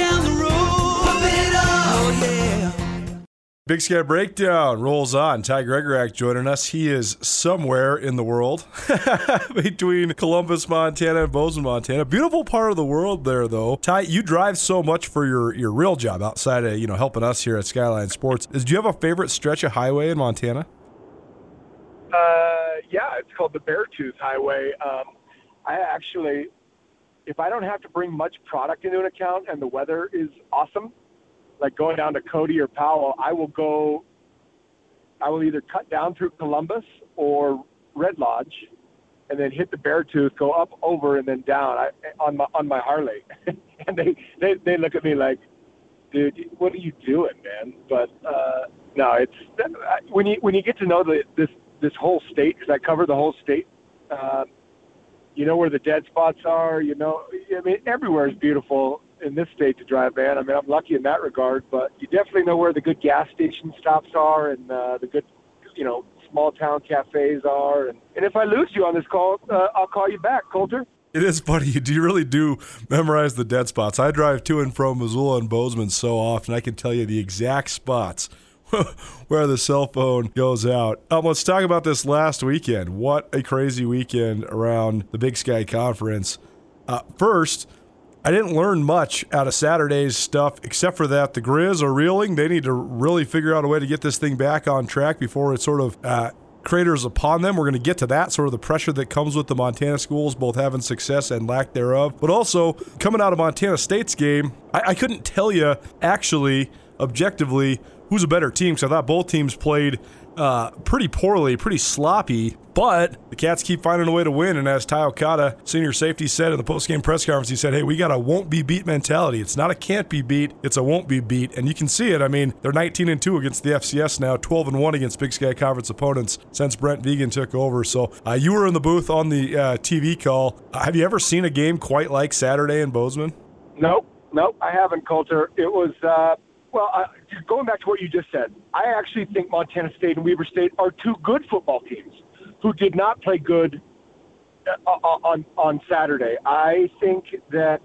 S1: Big Sky Breakdown rolls on. Ty Gregorak joining us. He is somewhere in the world [LAUGHS] between Columbus, Montana and Bozeman, Montana. Beautiful part of the world there, though. Ty, you drive so much for your, your real job outside of, you know, helping us here at Skyline Sports. Is, do you have a favorite stretch of highway in Montana?
S3: Uh, yeah, it's called the Beartooth Highway. Um, I actually, if I don't have to bring much product into an account and the weather is awesome, like going down to Cody or Powell, I will go. I will either cut down through Columbus or Red Lodge, and then hit the Beartooth, go up, over, and then down I, on my on my Harley. [LAUGHS] and they, they they look at me like, dude, what are you doing, man? But uh, no, it's when you when you get to know the, this this whole state because I cover the whole state. Uh, you know where the dead spots are. You know, I mean, everywhere is beautiful in this state to drive, man. I mean, I'm lucky in that regard, but you definitely know where the good gas station stops are and uh, the good, you know, small town cafes are. And, and if I lose you on this call, uh, I'll call you back, Colter.
S1: It is funny. Do you really do memorize the dead spots. I drive to and from Missoula and Bozeman so often. I can tell you the exact spots [LAUGHS] where the cell phone goes out. Um, let's talk about this last weekend. What a crazy weekend around the Big Sky Conference. Uh, first, I didn't learn much out of Saturday's stuff except for that the Grizz are reeling. They need to really figure out a way to get this thing back on track before it sort of uh, craters upon them. We're going to get to that, sort of the pressure that comes with the Montana schools, both having success and lack thereof. But also, coming out of Montana State's game, I, I couldn't tell you actually, objectively, who's a better team because I thought both teams played uh, pretty poorly, pretty sloppy. But the Cats keep finding a way to win. And as Ty Okada, senior safety, said in the postgame press conference, he said, Hey, we got a won't be beat mentality. It's not a can't be beat, it's a won't be beat. And you can see it. I mean, they're 19 and 2 against the FCS now, 12 and 1 against Big Sky Conference opponents since Brent Vigen took over. So uh, you were in the booth on the uh, TV call. Uh, have you ever seen a game quite like Saturday in Bozeman?
S3: Nope, nope, I haven't, Colter. It was. Uh well, uh, going back to what you just said, I actually think Montana State and Weber State are two good football teams who did not play good uh, on on Saturday. I think that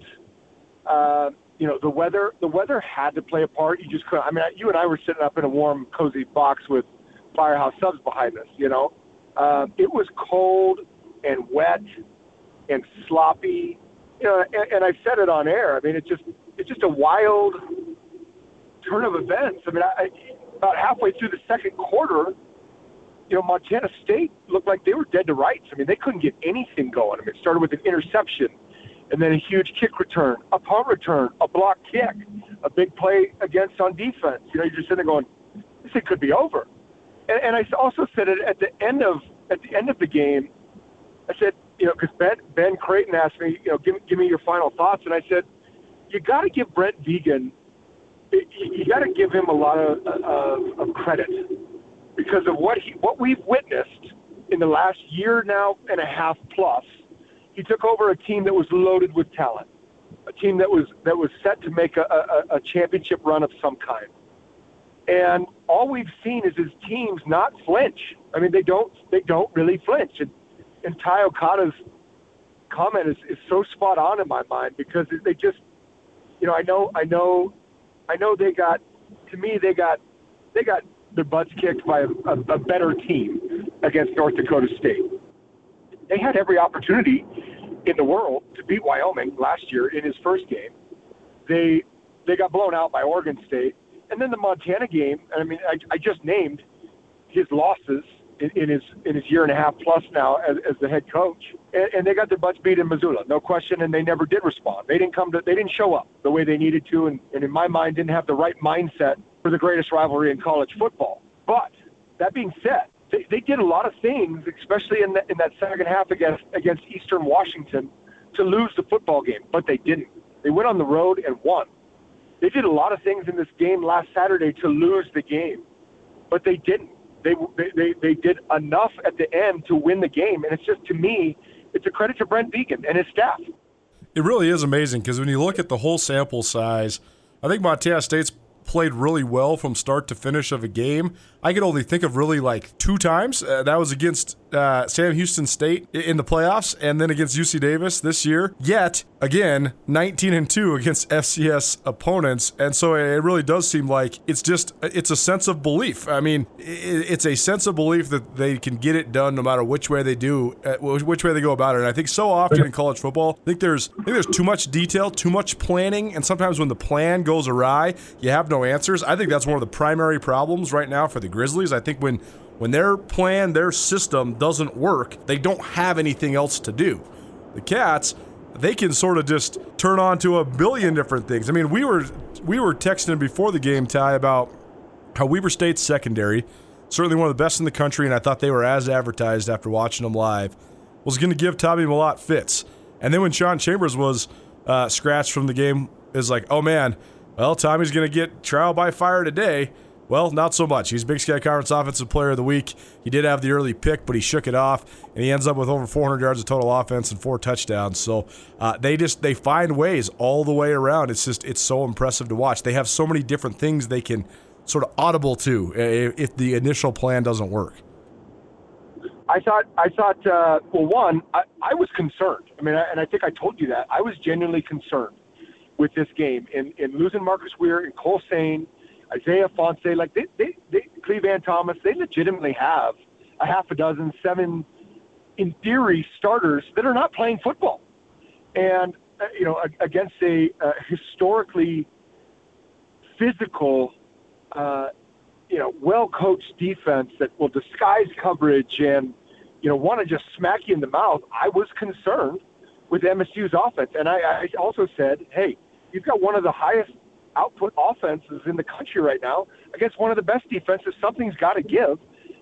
S3: uh, you know the weather the weather had to play a part. You just couldn't. I mean, you and I were sitting up in a warm, cozy box with Firehouse Subs behind us. You know, uh, it was cold and wet and sloppy. You know, and, and I said it on air. I mean, it's just it's just a wild turn of events. I mean, I, about halfway through the second quarter, you know, Montana State looked like they were dead to rights. I mean, they couldn't get anything going. I mean, it started with an interception, and then a huge kick return, a punt return, a block kick, a big play against on defense. You know, you're just sitting there going, this thing could be over. And, and I also said it at the end of at the end of the game. I said, you know, because Ben Ben Creighton asked me, you know, give give me your final thoughts, and I said, you got to give Brent Vigen you got to give him a lot of, of, of credit because of what he what we've witnessed in the last year now and a half plus. He took over a team that was loaded with talent, a team that was that was set to make a, a, a championship run of some kind. And all we've seen is his teams not flinch. I mean, they don't they don't really flinch. And, and Ty Okada's comment is, is so spot on in my mind because they just, you know, I know I know I know they got to me they got they got their butts kicked by a, a, a better team against North Dakota State. They had every opportunity in the world to beat Wyoming last year in his first game. They they got blown out by Oregon State, and then the Montana game. I mean, I, I just named his losses in, in his in his year and a half plus now as, as the head coach, and, and they got their butts beat in Missoula, no question, and they never did respond. They didn't come to, they didn't show up the way they needed to, and, and in my mind, didn't have the right mindset for the greatest rivalry in college football. But that being said, they, they did a lot of things, especially in, the, in that second half against against Eastern Washington, to lose the football game. But they didn't. They went on the road and won. They did a lot of things in this game last Saturday to lose the game, but they didn't. They they they, did enough at the end to win the game, and it's just to me, it's a credit to Brent Vigen and his staff.
S1: It really is amazing because when you look at the whole sample size, I think Montana State's played really well from start to finish of a game. I could only think of really like two times. Uh, that was against uh, Sam Houston State in the playoffs, and then against UC Davis this year. Yet again, 19 and two against FCS opponents, and so it really does seem like it's just it's a sense of belief. I mean, it's a sense of belief that they can get it done no matter which way they do, uh, which way they go about it. And I think so often in college football, I think there's I think there's too much detail, too much planning, and sometimes when the plan goes awry, you have no answers. I think that's one of the primary problems right now for the Grizzlies. I think when when their plan, their system doesn't work, they don't have anything else to do. The Cats, they can sort of just turn on to a billion different things. I mean, we were we were texting before the game, Ty, about how Weber State's secondary, certainly one of the best in the country, and I thought they were as advertised after watching them live, was going to give Tommy Mellott fits. And then when Sean Chambers was uh, scratched from the game, is like, oh man, well, Tommy's going to get trial by fire today. Well, not so much. He's Big Sky Conference Offensive Player of the Week. He did have the early pick, but he shook it off, and he ends up with over 400 yards of total offense and four touchdowns. So uh, they just they find ways all the way around. It's just it's so impressive to watch. They have so many different things they can sort of audible to if the initial plan doesn't work.
S3: I thought I thought uh, well, one, I, I was concerned. I mean, I, and I think I told you that I was genuinely concerned with this game in in losing Marcus Weir and Cole Sane Isaiah Ifanse, like they, they, they, Thomas, they legitimately have a half a dozen, seven, in theory, starters that are not playing football. And, uh, you know, against a uh, historically physical, uh, you know, well coached defense that will disguise coverage and, you know, want to just smack you in the mouth, I was concerned with MSU's offense. And I, I also said, hey, you've got one of the highest output offenses in the country right now against one of the best defenses. Something's got to give.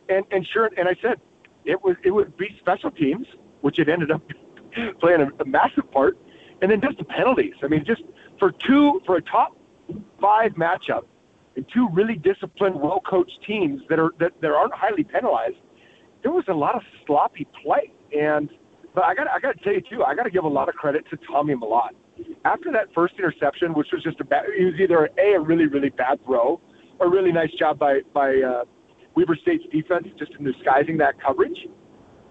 S3: And and sure, and I said it was it would be special teams, which it ended up [LAUGHS] playing a, a massive part, and then just the penalties. I mean, just for two for a top five matchup and two really disciplined, well coached teams that are that, that aren't highly penalized, there was a lot of sloppy play. And but I got I got to tell you too, I got to give a lot of credit to Tommy Mellott after that first interception, which was just a bad, it was either a a really really bad throw, or a really nice job by by uh, Weber State's defense just in disguising that coverage.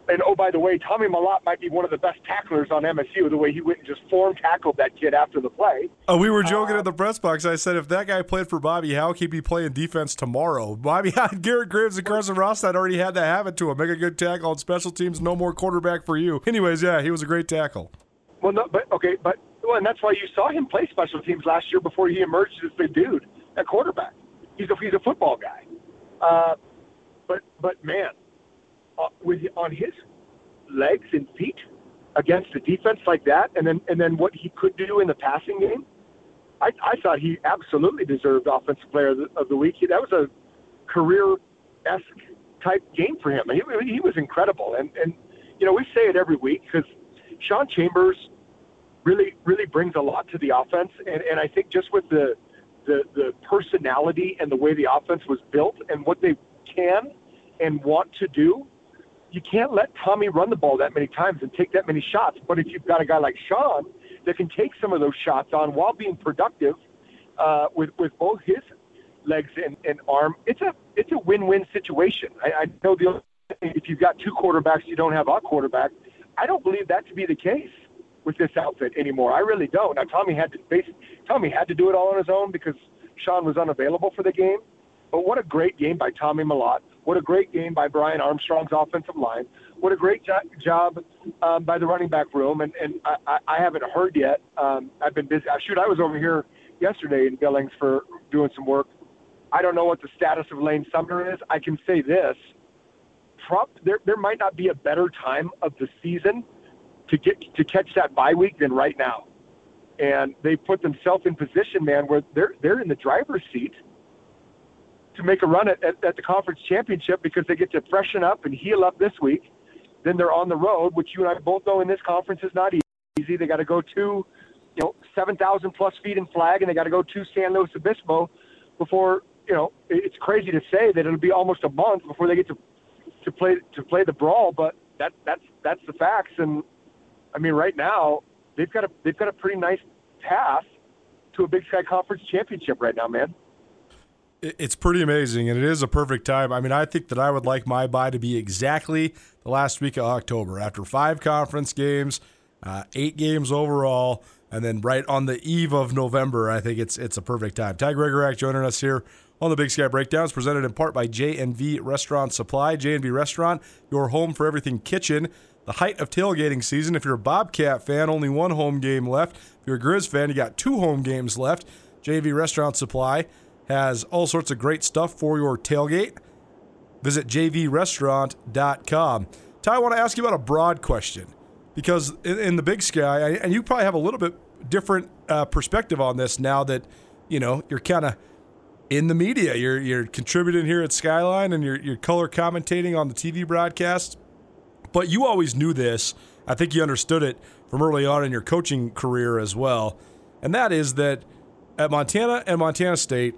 S3: And oh, by the way, Tommy Mellott might be one of the best tacklers on MSU. The way he went and just form tackled that kid after the play.
S1: Oh, we were joking uh, at the press box. I said if that guy played for Bobby Hauck, he'd be playing defense tomorrow. [LAUGHS] Bobby Garrett Graves, and Carson Ross had already had that habit to him. Make a good tackle on special teams. No more quarterback for you. Anyways, yeah, he was a great tackle.
S3: Well, no, but okay, but well, and that's why you saw him play special teams last year before he emerged as the dude at quarterback. He's a he's a football guy. Uh, but but man, uh, with on his legs and feet against a defense like that, and then and then what he could do in the passing game, I, I thought he absolutely deserved offensive player of the, of the week. That was a career esque type game for him. He, he was incredible, and and you know we say it every week because Sean Chambers really really brings a lot to the offense. And, and I think just with the, the the personality and the way the offense was built and what they can and want to do, you can't let Tommy run the ball that many times and take that many shots. But if you've got a guy like Sean that can take some of those shots on while being productive uh, with with both his legs and, and arm. It's a it's a win-win situation. I, I know the if you've got two quarterbacks, you don't have a quarterback. I don't believe that to be the case with this outfit anymore. I really don't. Now Tommy had to face Tommy had to do it all on his own because Sean was unavailable for the game. But what a great game by Tommy Mellott. What a great game by Brian Armstrong's offensive line. What a great jo- job um, by the running back room. And, and I, I haven't heard yet. Um, I've been busy. Shoot, I was over here yesterday in Billings for doing some work. I don't know what the status of Lane Sumner is. I can say this. There, there might not be a better time of the season to get to catch that bye week than right now. And they put themselves in position, man, where they're they're in the driver's seat to make a run at, at, at the conference championship because they get to freshen up and heal up this week. Then they're on the road, which you and I both know in this conference is not easy. They got to go to, you know, 7,000 plus feet in flag, and they got to go to San Luis Obispo before, you know, it's crazy to say that it'll be almost a month before they get to to play to play the brawl, but that that's that's the facts. And I mean, right now they've got a they've got a pretty nice path to a Big Sky Conference championship right now, man.
S1: It's pretty amazing, and it is a perfect time. I mean, I think that I would like my bye to be exactly the last week of October after five conference games, uh, eight games overall, and then right on the eve of November. I think it's it's a perfect time. Ty Gregorak joining us here on the Big Sky Breakdowns, presented in part by J&V Restaurant Supply. J&V Restaurant, your home for everything kitchen. The height of tailgating season. If you're a Bobcat fan, only one home game left. If you're a Grizz fan, you got two home games left. J&V Restaurant Supply has all sorts of great stuff for your tailgate. Visit jvrestaurant.com. Ty, I want to ask you about a broad question because in, the Big Sky, and you probably have a little bit different uh, perspective on this now that you know you're kind of in the media. You're you're contributing here at Skyline and you're you're color commentating on the TV broadcast. But you always knew this. I think you understood it from early on in your coaching career as well. And that is that at Montana and Montana State,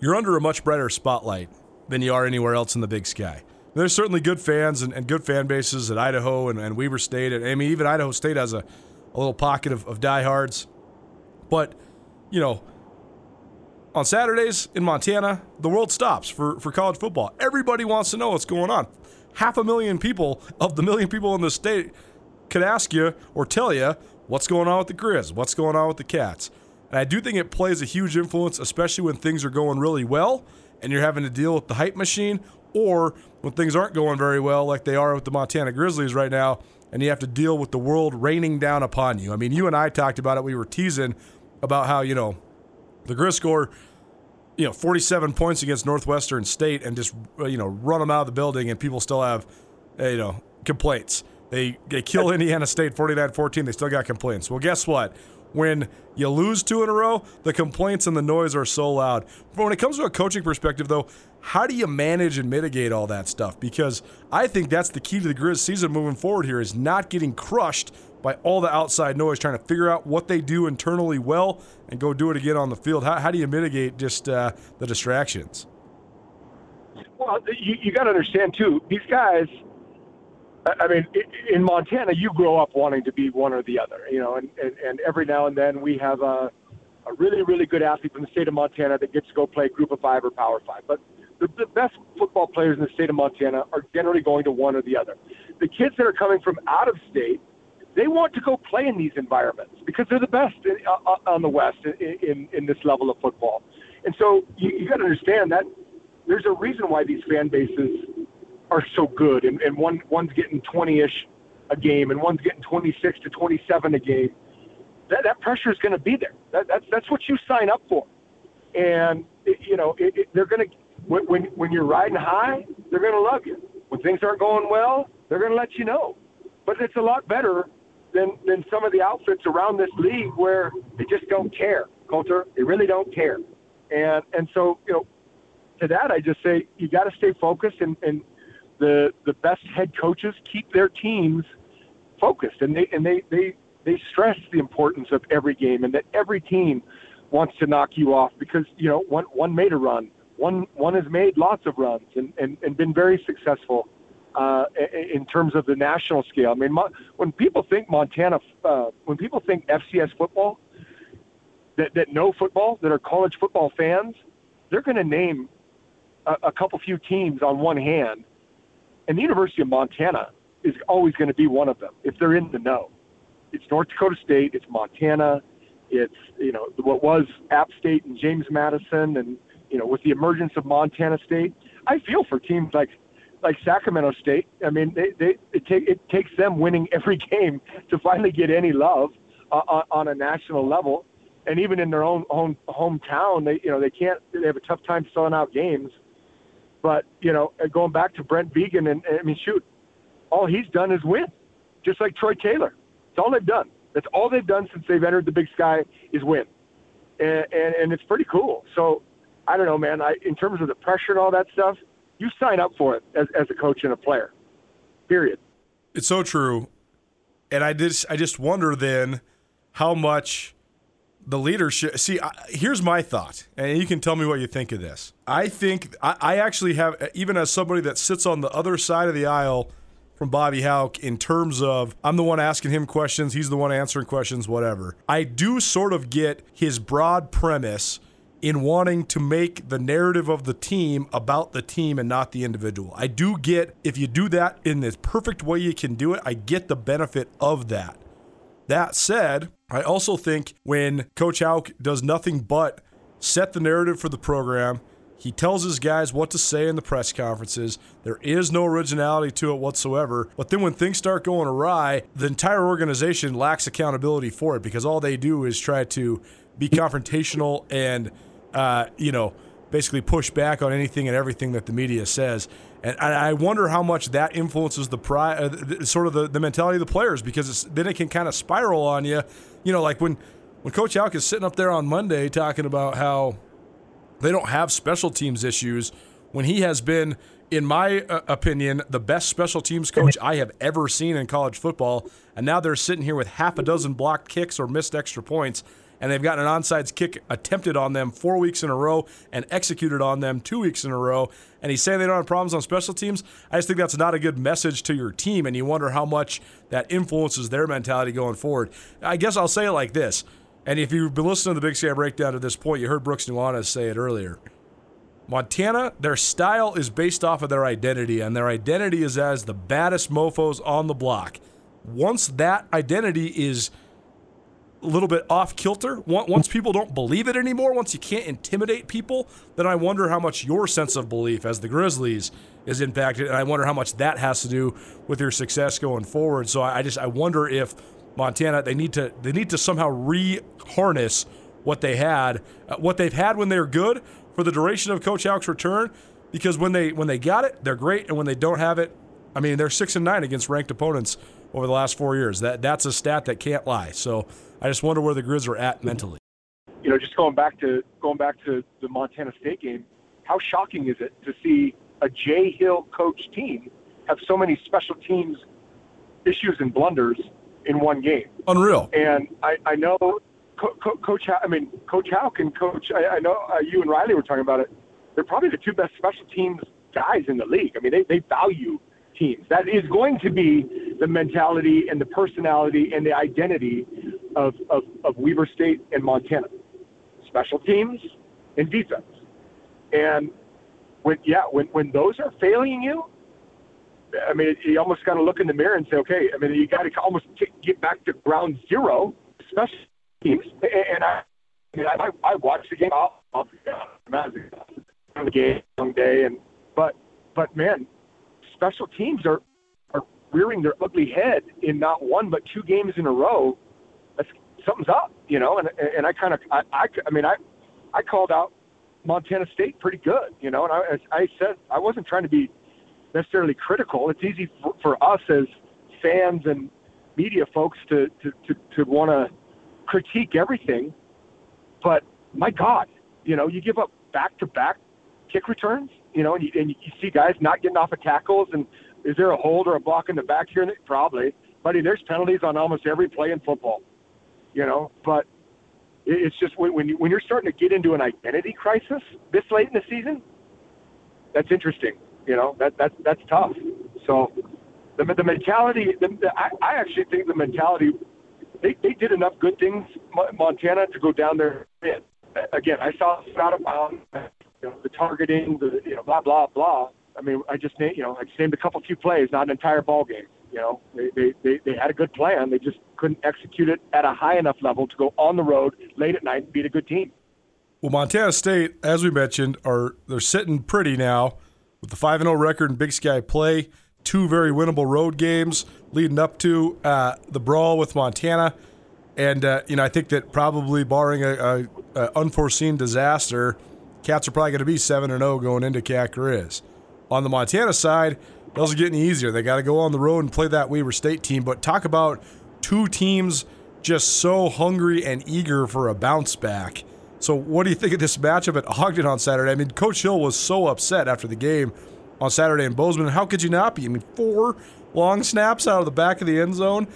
S1: you're under a much brighter spotlight than you are anywhere else in the big sky. There's certainly good fans and, and good fan bases at Idaho and, and, Weber State. And I mean, even Idaho State has a, a little pocket of, of diehards. But, you know, on Saturdays in Montana, the world stops for, for college football. Everybody wants to know what's going on. Half a million people of the million people in the state could ask you or tell you what's going on with the Grizz, what's going on with the Cats. And I do think it plays a huge influence, especially when things are going really well and you're having to deal with the hype machine, or when things aren't going very well, like they are with the Montana Grizzlies right now, and you have to deal with the world raining down upon you. I mean, you and I talked about it. We were teasing about how, you know, the Grizz score, you know, 47 points against Northwestern State and just, uh, you know, run them out of the building and people still have, uh, you know, complaints. They, they kill Indiana State 49 14. They still got complaints. Well, guess what? When you lose two in a row, the complaints and the noise are so loud. But when it comes to a coaching perspective, though, how do you manage and mitigate all that stuff? Because I think that's the key to the Grizz season moving forward here is not getting crushed by all the outside noise, trying to figure out what they do internally well and go do it again on the field. How, how do you mitigate just uh, the distractions?
S3: Well, you, you got to understand too. These guys, I mean, in Montana, you grow up wanting to be one or the other, you know, and, and, and every now and then we have a, a really, really good athlete from the state of Montana that gets to go play Group of Five or Power Five. But the, the best football players in the state of Montana are generally going to one or the other. The kids that are coming from out of state they want to go play in these environments because they're the best in, uh, uh on the West in, in, in this level of football. And so you, you got to understand that there's a reason why these fan bases are so good, and, and one one's getting 20ish a game, and one's getting 26 to 27 a game. That that pressure is going to be there. That, that's that's what you sign up for, and it, you know it, it, they're going to when, when when you're riding high, they're going to love you. When things aren't going well, they're going to let you know. But it's a lot better than than some of the outfits around this league where they just don't care, Colter. They really don't care, and and so you know, to that I just say you got to stay focused, and and the the best head coaches keep their teams focused, and they and they they they stress the importance of every game, and that every team wants to knock you off because you know one one made a run, one one has made lots of runs and and, and been very successful uh, in terms of the national scale. I mean, when people think Montana, uh, when people think FCS football, that, that know football, that are college football fans, they're going to name a, a couple few teams on one hand, and the University of Montana is always going to be one of them if they're in the know. It's North Dakota State, it's Montana, it's you know what was App State and James Madison, and you know with the emergence of Montana State, I feel for teams like like Sacramento State. I mean, they, they it, take, it takes them winning every game to finally get any love uh, on, a national level, and even in their own home hometown, they you know they can't they have a tough time selling out games. But you know, going back to Brent Vigen, and I mean, shoot, all he's done is win, just like Troy Taylor. It's all they've done. That's all they've done since they've entered the Big Sky is win, and and, and it's pretty cool. So I don't know, man. I in terms of the pressure and all that stuff, you sign up for it as as a coach and a player. Period.
S1: It's so true, and I just I just wonder then how much the leadership. See, I, here's my thought, and you can tell me what you think of this. I think I, I actually have, even as somebody that sits on the other side of the aisle from Bobby Hauck in terms of I'm the one asking him questions, he's the one answering questions, whatever. I do sort of get his broad premise in wanting to make the narrative of the team about the team and not the individual. I do get if you do that in the perfect way you can do it, I get the benefit of that. That said, I also think when Coach Hauck does nothing but set the narrative for the program, he tells his guys what to say in the press conferences. There is no originality to it whatsoever. But then when things start going awry, the entire organization lacks accountability for it because all they do is try to be confrontational and, uh, you know, basically push back on anything and everything that the media says. And I wonder how much that influences the pri- uh, sort of the, the mentality of the players because then it can kind of spiral on you. You know, like when when Coach Hauck is sitting up there on Monday talking about how they don't have special teams issues when he has been, in my uh, opinion, the best special teams coach I have ever seen in college football. And now they're sitting here with half a dozen blocked kicks or missed extra points. And they've gotten an onside kick attempted on them four weeks in a row and executed on them two weeks in a row. And he's saying they don't have problems on special teams. I just think that's not a good message to your team. And you wonder how much that influences their mentality going forward. I guess I'll say it like this and if you've been listening to the Big Sky Breakdown to this point, you heard Brooks Nuanez say it earlier. Montana, their style is based off of their identity, and their identity is as the baddest mofos on the block. Once that identity is a little bit off kilter, once people don't believe it anymore, once you can't intimidate people, then I wonder how much your sense of belief as the Grizzlies is impacted, and I wonder how much that has to do with your success going forward. So I just I wonder if Montana. They need to they need to somehow re-harness what they had, uh, what they've had when they're good for the duration of Coach Hauck's return. Because when they when they got it, they're great, and when they don't have it, I mean they're six and nine against ranked opponents over the last four years. That that's a stat that can't lie. So I just wonder where the Grizz are at mentally.
S3: You know, just going back to going back to the Montana State game, how shocking is it to see a Jay Hill coach team have so many special teams issues and blunders in one game.
S1: Unreal.
S3: And I, I know Co- Co- Coach, I mean Coach Hauck and Coach. I, I know uh, you and Riley were talking about it. They're probably the two best special teams guys in the league. I mean, they they value teams. That is going to be the mentality and the personality and the identity of of, of Weber State and Montana. Special teams and defense. And when yeah, when when those are failing you, I mean, you almost got to look in the mirror and say, okay, I mean, you got to almost get back to ground zero, special teams. And I, mean, I, I watched the game. I'll, I'll the game long day, and but but man, special teams are are rearing their ugly head in not one but two games in a row. That's something's up, you know. And and I kind of I, I I mean I I called out Montana State pretty good, you know. And I I said I wasn't trying to be necessarily critical. It's easy for, for us as fans and media folks to to to, to want to critique everything, but my God, you know, you give up back to back kick returns, you know, and you, and you see guys not getting off of tackles, and is there a hold or a block in the back here? Probably, buddy. There's penalties on almost every play in football, you know, but it's just when when, you, when you're starting to get into an identity crisis this late in the season, that's interesting. You know that that that's tough. So the the mentality. The, the, I, I actually think the mentality. They they did enough good things, Montana, to go down there. Again, I saw out of bounds. You know, the targeting, the you know, blah blah blah. I mean, I just named, you know, I just named a couple few plays, not an entire ball game. You know, they, they, they, they had a good plan. They just couldn't execute it at a high enough level to go on the road late at night and beat a good team.
S1: Well, Montana State, as we mentioned, are they're sitting pretty now with the five and zero record in Big Sky play. Two very winnable road games leading up to uh, the brawl with Montana, and uh, you know I think that probably barring a, a, a unforeseen disaster, Cats are probably going to be seven and zero going into Cat Grizz. On the Montana side, those are getting easier. They got to go on the road and play that Weber State team. But talk about two teams just so hungry and eager for a bounce back. So, what do you think of this matchup at Ogden on Saturday? I mean, Coach Hill was so upset after the game on Saturday in Bozeman. How could you not be? I mean, four long snaps out of the back of the end zone,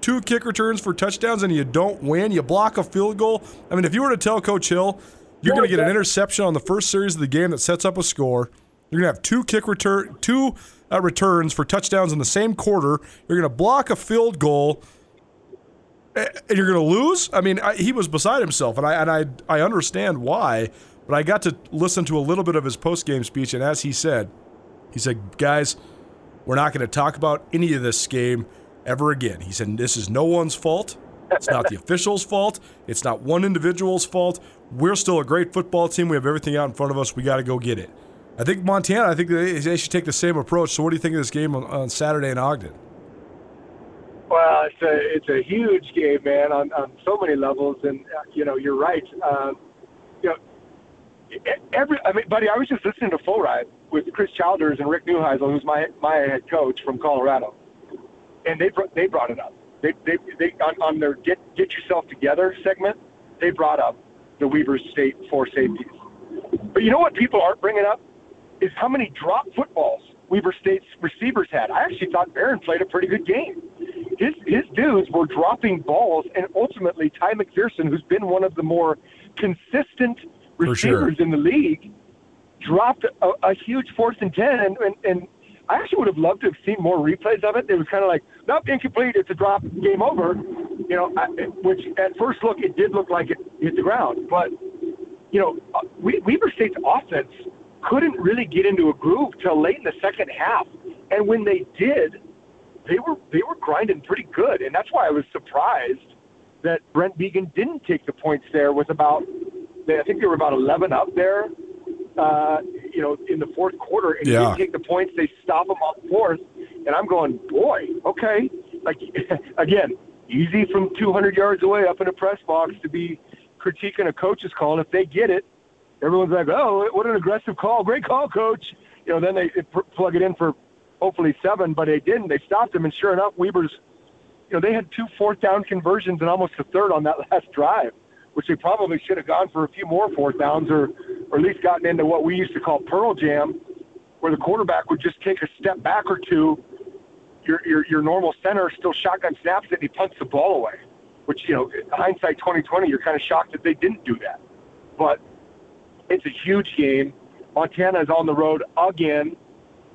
S1: two kick returns for touchdowns, and you don't win. You block a field goal. I mean, if you were to tell Coach Hill you're going to get an interception on the first series of the game that sets up a score, you're going to have two kick return, two uh, returns for touchdowns in the same quarter. You're going to block a field goal, and you're going to lose. I mean, I, he was beside himself, and I and I I understand why. But I got to listen to a little bit of his post game speech, and as he said, he said, "Guys, we're not going to talk about any of this game ever again." He said, "This is no one's fault." It's not the official's fault. It's not one individual's fault. We're still a great football team. We have everything out in front of us. We got to go get it. I think Montana, I think they, should take the same approach. So, what do you think of this game on, on Saturday in Ogden?
S3: Well, it's a it's a huge game, man, on, on so many levels, and uh, you know you're right. Um, you know, every I mean, buddy, I was just listening to Full Ride with Chris Childers and Rick Neuheisel, who's my my head coach from Colorado, and they they brought it up. They they, they on, on their get get yourself together segment, they brought up the Weber State four safeties. But you know what people aren't bringing up? is how many drop footballs Weber State's receivers had. I actually thought Barron played a pretty good game. His his dudes were dropping balls, and ultimately Ty McPherson, who's been one of the more consistent receivers sure. in the league, dropped a, a huge fourth and ten. And, and, and I actually would have loved to have seen more replays of it. It was kind of like, nope, incomplete. It's a drop, game over. You know, I, which at first look it did look like it hit the ground, but you know, uh, Weber State's offense couldn't really get into a groove till late in the second half. And when they did, they were they were grinding pretty good, and that's why I was surprised that Brent Vigen didn't take the points there with about I think they were about 11 up there, uh, you know, in the fourth quarter, and yeah. didn't take the points. They stop them on fourth, and I'm going, boy, okay, like [LAUGHS] again, easy from 200 yards away up in a press box to be critiquing a coach's call. And if they get it, everyone's like, "Oh, what an aggressive call! Great call, coach." You know, then they plug it in for hopefully seven, but they didn't. They stopped him, and sure enough, Weber's, you know, they had two fourth down conversions and almost a third on that [LAUGHS] last drive, which they probably should have gone for a few more fourth downs, or or at least gotten into what we used to call pearl jam, where the quarterback would just take a step back or two. Your your your normal center still shotgun snaps it, and he punts the ball away. Which you know, hindsight 2020, you're kind of shocked that they didn't do that. But it's a huge game. Montana is on the road again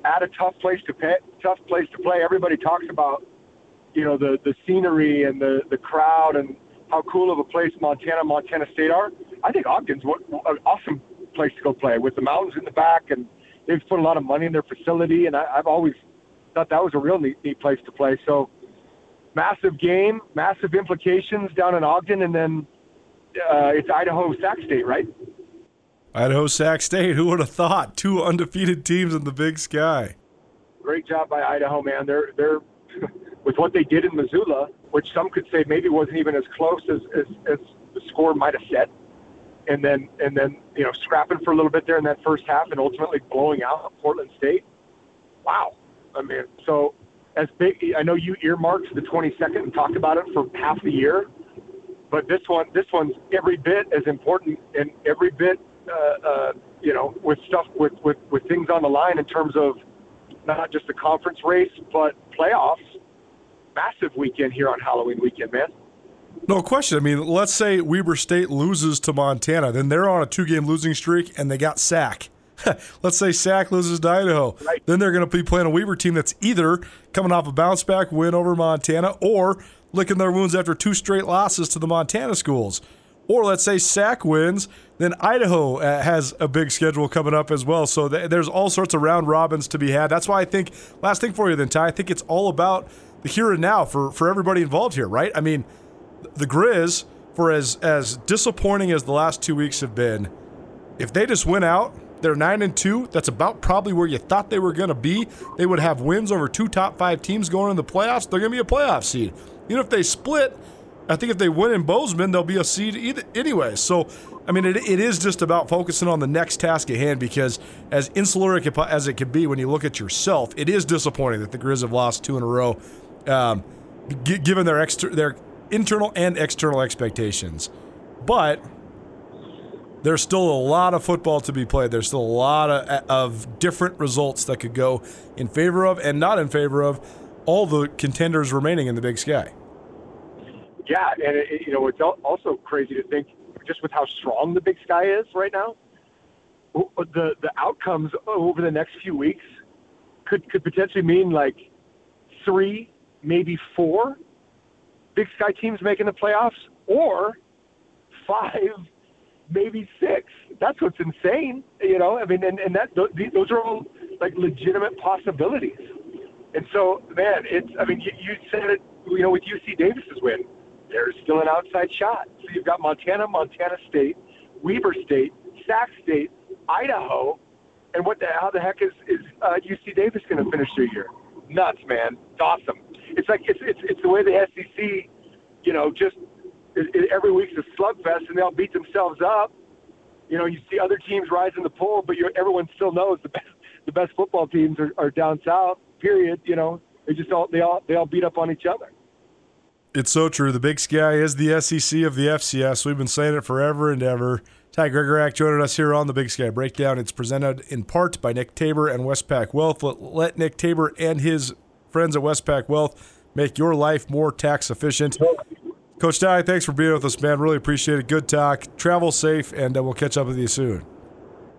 S3: at a tough place to pay, tough place to play. Everybody talks about, you know, the the scenery and the the crowd and how cool of a place Montana, Montana State are. I think Ogden's what, an awesome place to go play with the mountains in the back, and they've put a lot of money in their facility. And I, I've always thought that was a real neat, neat place to play. So, massive game, massive implications down in Ogden, and then uh, it's Idaho Sac State, right?
S1: Idaho Sac State. Who would have thought? Two undefeated teams in the Big Sky.
S3: Great job by Idaho, man. They're they're [LAUGHS] with what they did in Missoula, which some could say maybe wasn't even as close as, as, as the score might have said. And then and then you know scrapping for a little bit there in that first half, and ultimately blowing out Portland State. Wow. I mean, so as big. I know you earmarked the 22nd and talked about it for half the year, but this one this one's every bit as important and every bit uh, uh, you know, with stuff with, with with things on the line in terms of not just the conference race but playoffs. Massive weekend here on Halloween weekend, man.
S1: No question. I mean, let's say Weber State loses to Montana, then they're on a two-game losing streak, and they got Sac. [LAUGHS] let's say Sac loses to Idaho, right. then they're going to be playing a Weber team that's either coming off a bounce back win over Montana or licking their wounds after two straight losses to the Montana schools. Or let's say Sac wins, then Idaho uh, has a big schedule coming up as well. So th- there's all sorts of round robins to be had. That's why I think last thing for you then Ty, I think it's all about the here and now for for everybody involved here, right? I mean, the Grizz for as as disappointing as the last two weeks have been, if they just went out, they're nine and two. That's about probably where you thought they were going to be. They would have wins over two top five teams going in the playoffs. They're going to be a playoff seed. Even if they split, I think if they win in Bozeman, they'll be a seed either, anyway. So, I mean, it, it is just about focusing on the next task at hand because, as insular as it can be when you look at yourself, it is disappointing that the Griz have lost two in a row, um, given their exter- their internal and external expectations. But there's still a lot of football to be played. There's still a lot of, of different results that could go in favor of and not in favor of all the contenders remaining in the Big Sky.
S3: Yeah, and it, you know it's also crazy to think just with how strong the Big Sky is right now. The the outcomes over the next few weeks could could potentially mean like three, maybe four Big Sky teams making the playoffs, or five, maybe six. That's what's insane, you know. I mean, and, and that those are all like legitimate possibilities. And so, man, it's. I mean, you, you said it, you know, with UC Davis's win, there's still an outside shot. So you've got Montana, Montana State, Weber State, Sac State, Idaho, and what the how the heck is is uh, UC Davis going to finish their year? Nuts, man. It's awesome it's like it's it's it's the way the SEC, you know, just it, it, every week's a slugfest, and they'll beat themselves up. You know, you see other teams rise in the poll, but you everyone still knows the best the best football teams are, are down south. Period. You know, they just all they all they all beat up on each other.
S1: It's so true. The Big Sky is the SEC of the FCS. We've been saying it forever and ever. Ty Gregorak joining us here on the Big Sky Breakdown. It's presented in part by Nick Tabor and Westpac Wealth. Let, let Nick Tabor and his friends at Westpac Wealth make your life more tax efficient. Coach Ty, thanks for being with us, man. Really appreciate it. Good talk. Travel safe, and uh, we'll catch up with you soon.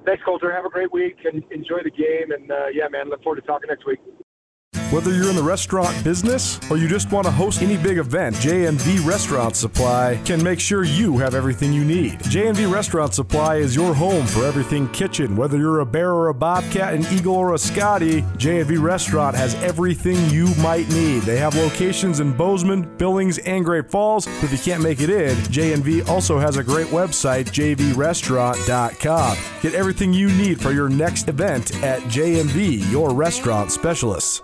S3: Thanks, Colter. Have a great week and enjoy the game. And uh, yeah, man, look forward to talking next week.
S1: Whether you're in the restaurant business or you just want to host any big event, JMV Restaurant Supply can make sure you have everything you need. JMV Restaurant Supply is your home for everything kitchen. Whether you're a bear or a bobcat, an eagle or a Scotty, JMV Restaurant has everything you might need. They have locations in Bozeman, Billings, and Great Falls. If you can't make it in, JMV also has a great website, jvrestaurant.com. Get everything you need for your next event at JMV, your restaurant specialists.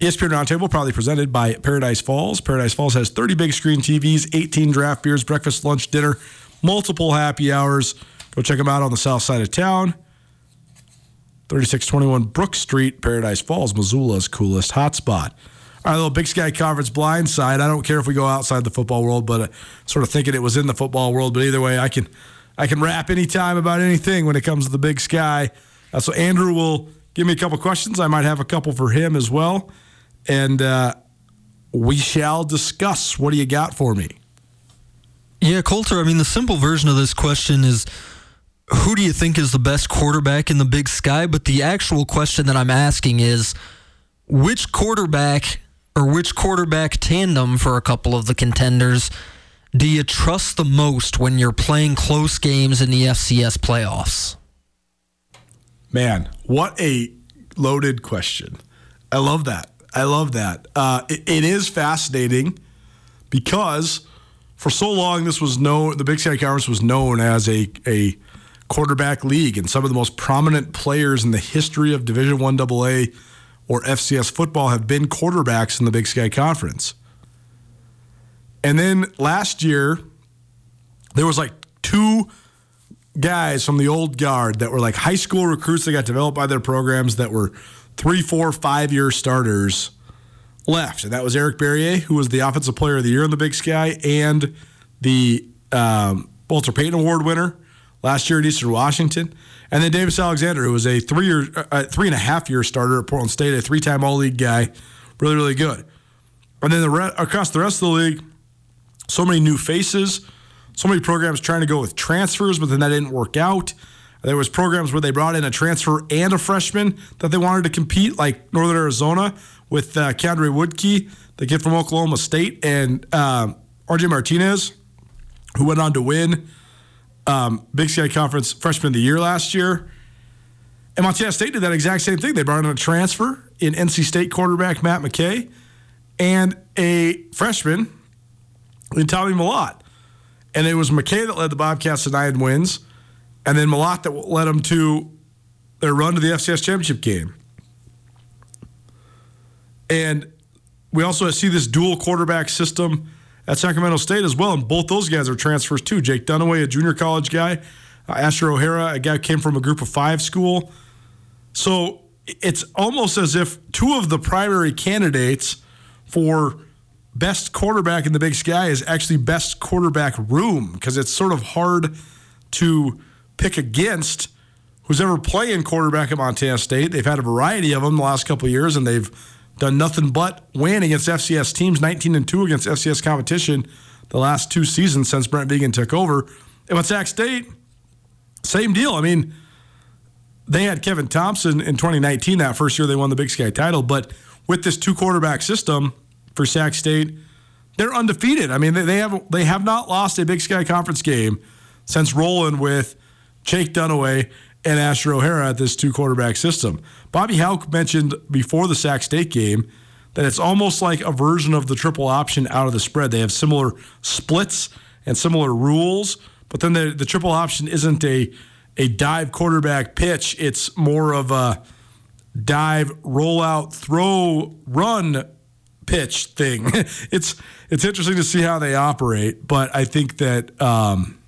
S1: ESPN Roundtable, proudly presented by Paradise Falls. Paradise Falls has 30 big screen TVs, 18 draft beers, breakfast, lunch, dinner, multiple happy hours. Go check them out on the south side of town. 3621 Brook Street, Paradise Falls, Missoula's coolest hotspot. All right, little Big Sky Conference blind side. I don't care if we go outside the football world, but uh, sort of thinking it was in the football world. But either way, I can I can rap anytime about anything when it comes to the Big Sky. Uh, so Andrew will give me a couple questions. I might have a couple for him as well and uh, we shall discuss. What do you got for me?
S4: Yeah, Colter. I mean, the simple version of this question is who do you think is the best quarterback in the big sky? But the actual question that I'm asking is which quarterback or which quarterback tandem for a couple of the contenders do you trust the most when you're playing close games in the FCS playoffs?
S1: Man, what a loaded question. I love that. I love that. Uh, it, it is fascinating because for so long this was known. The Big Sky Conference was known as a a quarterback league, and some of the most prominent players in the history of Division One AA or FCS football have been quarterbacks in the Big Sky Conference. And then last year, there was like two guys from the old guard that were like high school recruits that got developed by their programs that were three, four, five year starters left. And that was Eric Barriere, who was the Offensive Player of the Year in the Big Sky, and the um, Walter Payton Award winner last year at Eastern Washington, and then Davis Alexander, who was a three year, uh, three and a half year starter at Portland State, a three time All League guy, really really good. And then the re- across the rest of the league, so many new faces, so many programs trying to go with transfers, but then that didn't work out. There was programs where they brought in a transfer and a freshman that they wanted to compete, like Northern Arizona with uh, Woodkey, the kid from Oklahoma State, and um, RJ Martinez, who went on to win um, Big Sky Conference Freshman of the Year last year. And Montana State did that exact same thing. They brought in a transfer in NC State quarterback Matt McKay and a freshman in Tommy Mellott. And it was McKay that led the Bobcats to nine wins, and then Mellott that led them to their run to the FCS championship game. And we also see this dual quarterback system at Sacramento State as well, and both those guys are transfers too. Jake Dunaway, a junior college guy, uh, Asher O'Hara, a guy who came from a group of five school. So it's almost as if two of the primary candidates for best quarterback in the Big Sky is actually best quarterback room because it's sort of hard to pick against who's ever playing quarterback at Montana State. They've had a variety of them the last couple years, and they've done nothing but win against FCS teams, 19 and 2 against FCS competition the last two seasons since Brent Vigen took over. And with Sac State, same deal. I mean, they had Kevin Thompson in 2019, that first year they won the Big Sky title, but with this two quarterback system for Sac State, they're undefeated. I mean, they have they have not lost a Big Sky Conference game since rolling with Jake Dunaway and Asher O'Hara at this two quarterback system. Bobby Hauck mentioned before the Sac State game that it's almost like a version of the triple option out of the spread. They have similar splits and similar rules, but then the, the triple option isn't a a dive quarterback pitch. It's more of a dive, rollout, throw, run pitch thing. [LAUGHS] it's it's interesting to see how they operate, but I think that um,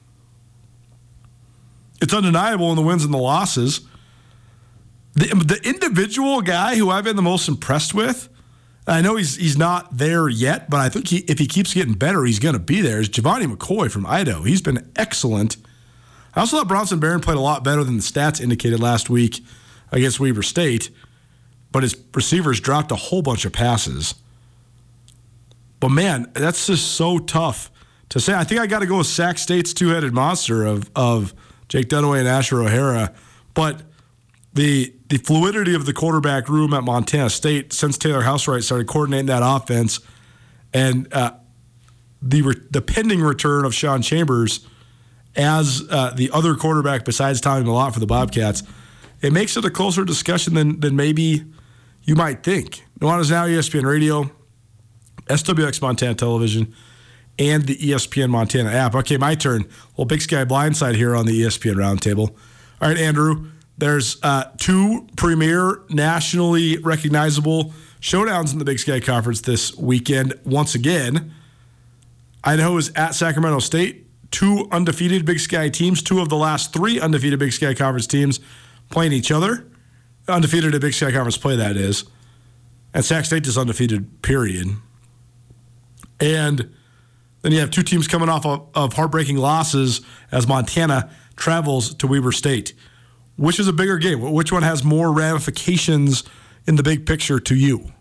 S1: it's undeniable in the wins and the losses. The, the individual guy who I've been the most impressed with, I know he's he's not there yet, but I think he, if he keeps getting better, he's going to be there. Is Gevani McCoy from Idaho? He's been excellent. I also thought Bronson Barron played a lot better than the stats indicated last week against Weber State, but his receivers dropped a whole bunch of passes. But man, that's just so tough to say. I think I got to go with Sac State's two-headed monster of of Jake Dunaway and Asher O'Hara, but the the fluidity of the quarterback room at Montana State since Taylor Housewright started coordinating that offense, and uh, the re- the pending return of Sean Chambers as uh, the other quarterback besides Tommy Mellott for the Bobcats, it makes it a closer discussion than than maybe you might think. Nuanez Now ESPN Radio, SWX Montana Television, and the ESPN Montana app. Okay, my turn. Well, Big Sky Blindside here on the ESPN Roundtable. All right, Andrew. There's uh, two premier, nationally recognizable showdowns in the Big Sky Conference this weekend. Once again, Idaho is at Sacramento State. Two undefeated Big Sky teams, two of the last three undefeated Big Sky Conference teams playing each other. Undefeated at Big Sky Conference play, that is. And Sac State is undefeated, period. And then you have two teams coming off of, of heartbreaking losses as Montana travels to Weber State. Which is a bigger game? Which one has more ramifications in the big picture to you?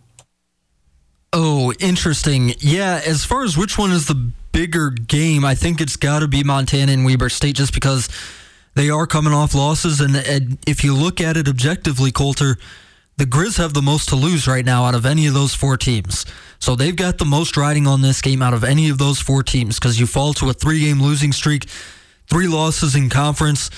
S4: Oh, interesting. Yeah, as far as which one is the bigger game, I think it's got to be Montana and Weber State just because they are coming off losses. And, and, if you look at it objectively, Colter, the Griz have the most to lose right now out of any of those four teams. So they've got the most riding on this game out of any of those four teams because you fall to a three game losing streak, three losses in conference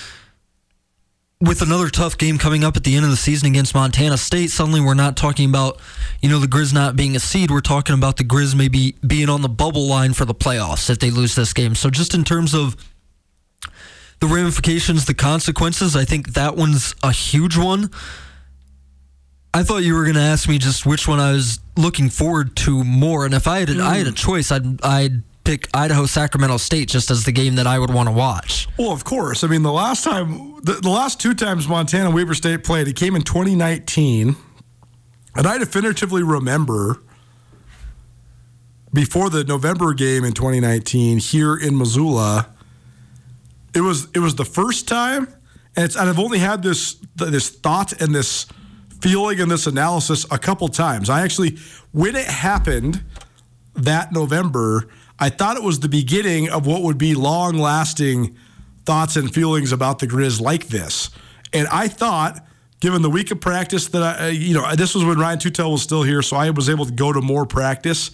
S4: with another tough game coming up at the end of the season against Montana State, suddenly we're not talking about, you know, the Griz not being a seed. We're talking about the Griz maybe being on the bubble line for the playoffs if they lose this game. So just in terms of the ramifications, the consequences, I think that one's a huge one. I thought you were going to ask me just which one I was looking forward to more, and if I had a, mm. I had a choice, I'd I'd pick Idaho Sacramento State just as the game that I would want to watch.
S1: Well, of course. I mean, the last time, the, the last two times Montana Weber State played, it came in 2019. And I definitively remember before the November game in 2019 here in Missoula, it was it was the first time, and, it's, and I've only had this this thought and this feeling in this analysis a couple times. I actually, when it happened that November, I thought it was the beginning of what would be long lasting thoughts and feelings about the Griz like this. And I thought, given the week of practice that I, you know, this was when Ryan Tutel was still here, so I was able to go to more practice.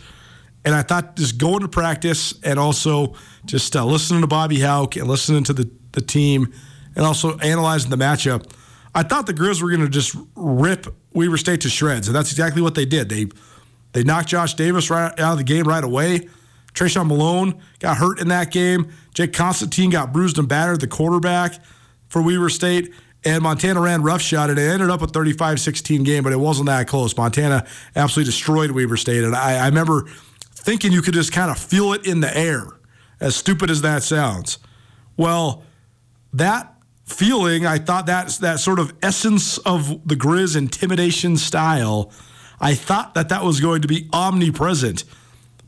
S1: And I thought just going to practice and also just uh, listening to Bobby Hauck and listening to the, the team and also analyzing the matchup, I thought the Griz were going to just rip Weber State to shreds. And that's exactly what they did. They they knocked Josh Davis right out of the game right away. Trayshawn Malone got hurt in that game. Jake Constantine got bruised and battered, the quarterback for Weber State. And Montana ran roughshod, and it ended up a 35 16 game, but it wasn't that close. Montana absolutely destroyed Weber State. And I, I remember thinking you could just kind of feel it in the air, as stupid as that sounds. Well, that feeling, I thought that that sort of essence of the Griz intimidation style, I thought that that was going to be omnipresent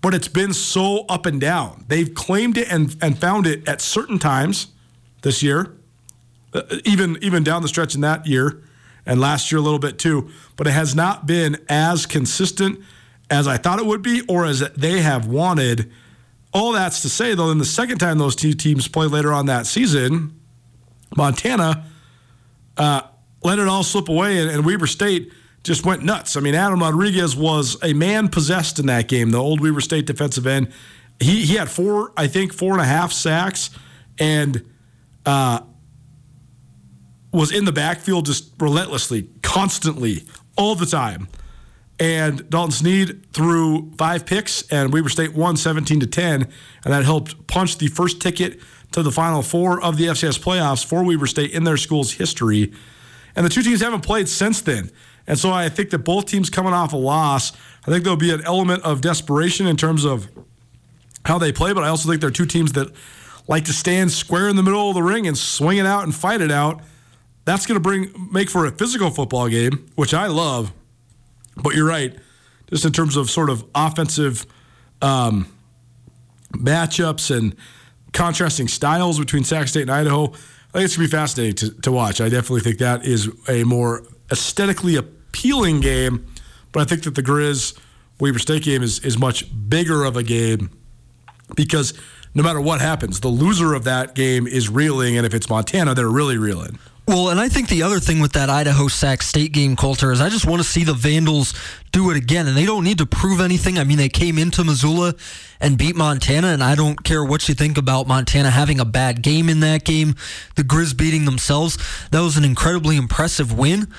S1: but it's been so up and down. They've claimed it and, and found it at certain times this year, uh, even even down the stretch in that year, and last year a little bit too. But it has not been as consistent as I thought it would be, or as they have wanted. All that's to say, though, in the second time those two teams play later on that season, Montana uh, let it all slip away, and, and Weber State just went nuts. I mean, Adam Rodriguez was a man possessed in that game, the old Weber State defensive end. He, he had four, I think, four and a half sacks and uh, was in the backfield just relentlessly, constantly, all the time. And Dalton Sneed threw five picks, and Weber State won 17 to 10, and that helped punch the first ticket to the Final Four of the FCS playoffs for Weber State in their school's history. And the two teams haven't played since then. And so I think that both teams coming off a loss, I think there'll be an element of desperation in terms of how they play, but I also think they're two teams that like to stand square in the middle of the ring and swing it out and fight it out. That's going to bring make for a physical football game, which I love. But you're right, just in terms of sort of offensive um, matchups and contrasting styles between Sac State and Idaho. I think it's going to be fascinating to, to watch. I definitely think that is a more aesthetically appealing game, but I think that the Griz Weber State game is is much bigger of a game because no matter what happens, the loser of that game is reeling, and if it's Montana, they're really reeling.
S4: Well, and I think the other thing with that Idaho Sac State game, Colter, is I just want to see the Vandals do it again. And they don't need to prove anything. I mean, they came into Missoula and beat Montana, and I don't care what you think about Montana having a bad game in that game, the Griz beating themselves. That was an incredibly impressive win.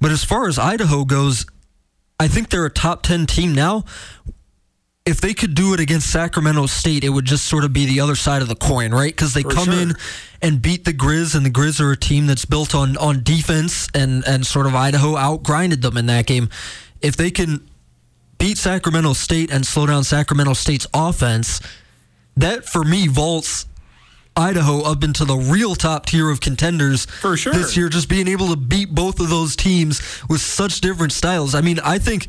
S4: But as far as Idaho goes, I think they're a top 10 team now. If they could do it against Sacramento State, it would just sort of be the other side of the coin, right? Because they For come sure. in and beat the Griz, and the Griz are a team that's built on on defense, and and sort of Idaho outgrinded them in that game. If they can beat Sacramento State and slow down Sacramento State's offense, that for me vaults Idaho up into the real top tier of contenders
S1: for sure
S4: this year. Just being able to beat both of those teams with such different styles. I mean, I think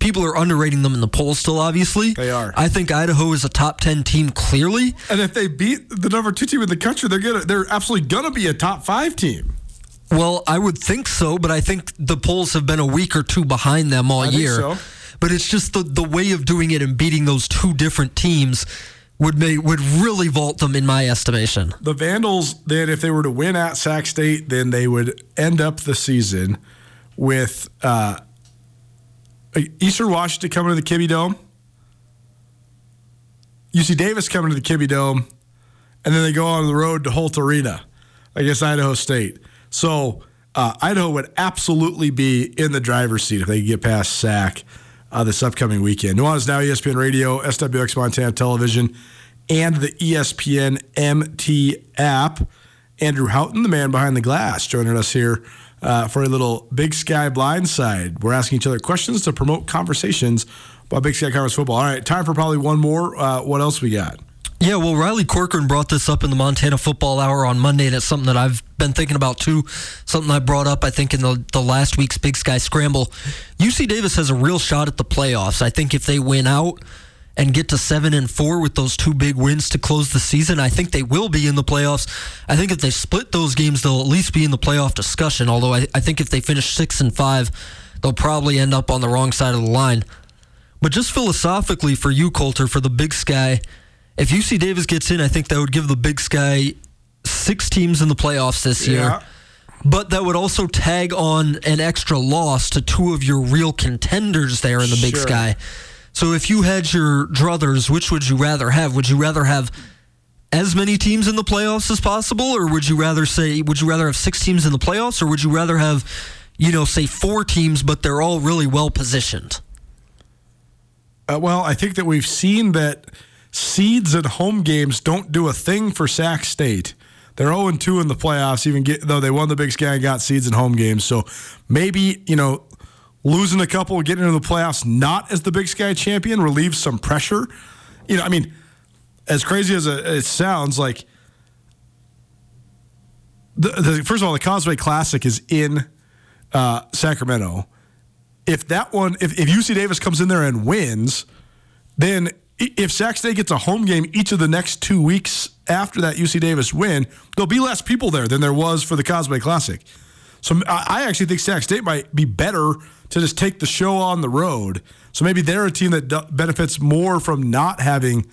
S4: people are underrating them in the polls still obviously.
S1: They are.
S4: I think idaho is a top 10 team clearly.
S1: And if they beat the number two team in the country they're gonna they're absolutely gonna be a top five team.
S4: Well i would think so but i think the polls have been a week or two behind them all
S1: I
S4: year.
S1: so.
S4: but it's just the, the way of doing it and beating those two different teams would make would really vault them in my estimation.
S1: The Vandals, then, if they were to win at Sac State, then they would end up the season with uh, Eastern Washington coming to the Kibbie Dome, UC Davis coming to the Kibbie Dome, and then they go on the road to Holt Arena against Idaho State. So uh, Idaho would absolutely be in the driver's seat if they could get past Sac uh, this upcoming weekend. Nuanez Now, ESPN Radio, SWX Montana Television, and the ESPN MT app. Andrew Houghton, the man behind the glass, joining us here uh, for a little Big Sky Blindside. We're asking each other questions to promote conversations about Big Sky Conference football. All right, time for probably one more. Uh, what else we got?
S4: Yeah, well, Riley Corcoran brought this up in the Montana Football Hour on Monday, and it's something that I've been thinking about too. Something I brought up, I think, in the, the last week's Big Sky Scramble. UC Davis has a real shot at the playoffs. I think if they win out and get to seven and four with those two big wins to close the season. I think they will be in the playoffs. I think if they split those games, they'll at least be in the playoff discussion. Although I, I think if they finish six and five, they'll probably end up on the wrong side of the line. But just philosophically for you, Colter, for the Big Sky, if UC Davis gets in, I think that would give the Big Sky six teams in the playoffs this year.
S1: Yeah.
S4: But that would also tag on an extra loss to two of your real contenders there in the Big Sky. So if you had your druthers, which would you rather have? Would you rather have as many teams in the playoffs as possible, or would you rather say would you rather have six teams in the playoffs, or would you rather have, you know, say four teams, but they're all really well positioned?
S1: Uh, well, I think that we've seen that seeds at home games don't do a thing for Sac State. They're 0 2 in the playoffs, even get, though they won the Big Sky and got seeds at home games. So maybe, you know, losing a couple, getting into the playoffs not as the Big Sky champion relieves some pressure. You know, I mean, as crazy as it sounds, like, the, the, first of all, the Causeway Classic is in uh, Sacramento if that one, if, if UC Davis comes in there and wins, then if Sac State gets a home game each of the next two weeks after that UC Davis win, there'll be less people there than there was for the Causeway Classic. So I actually think Sac State might be better to just take the show on the road. So maybe they're a team that benefits more from not having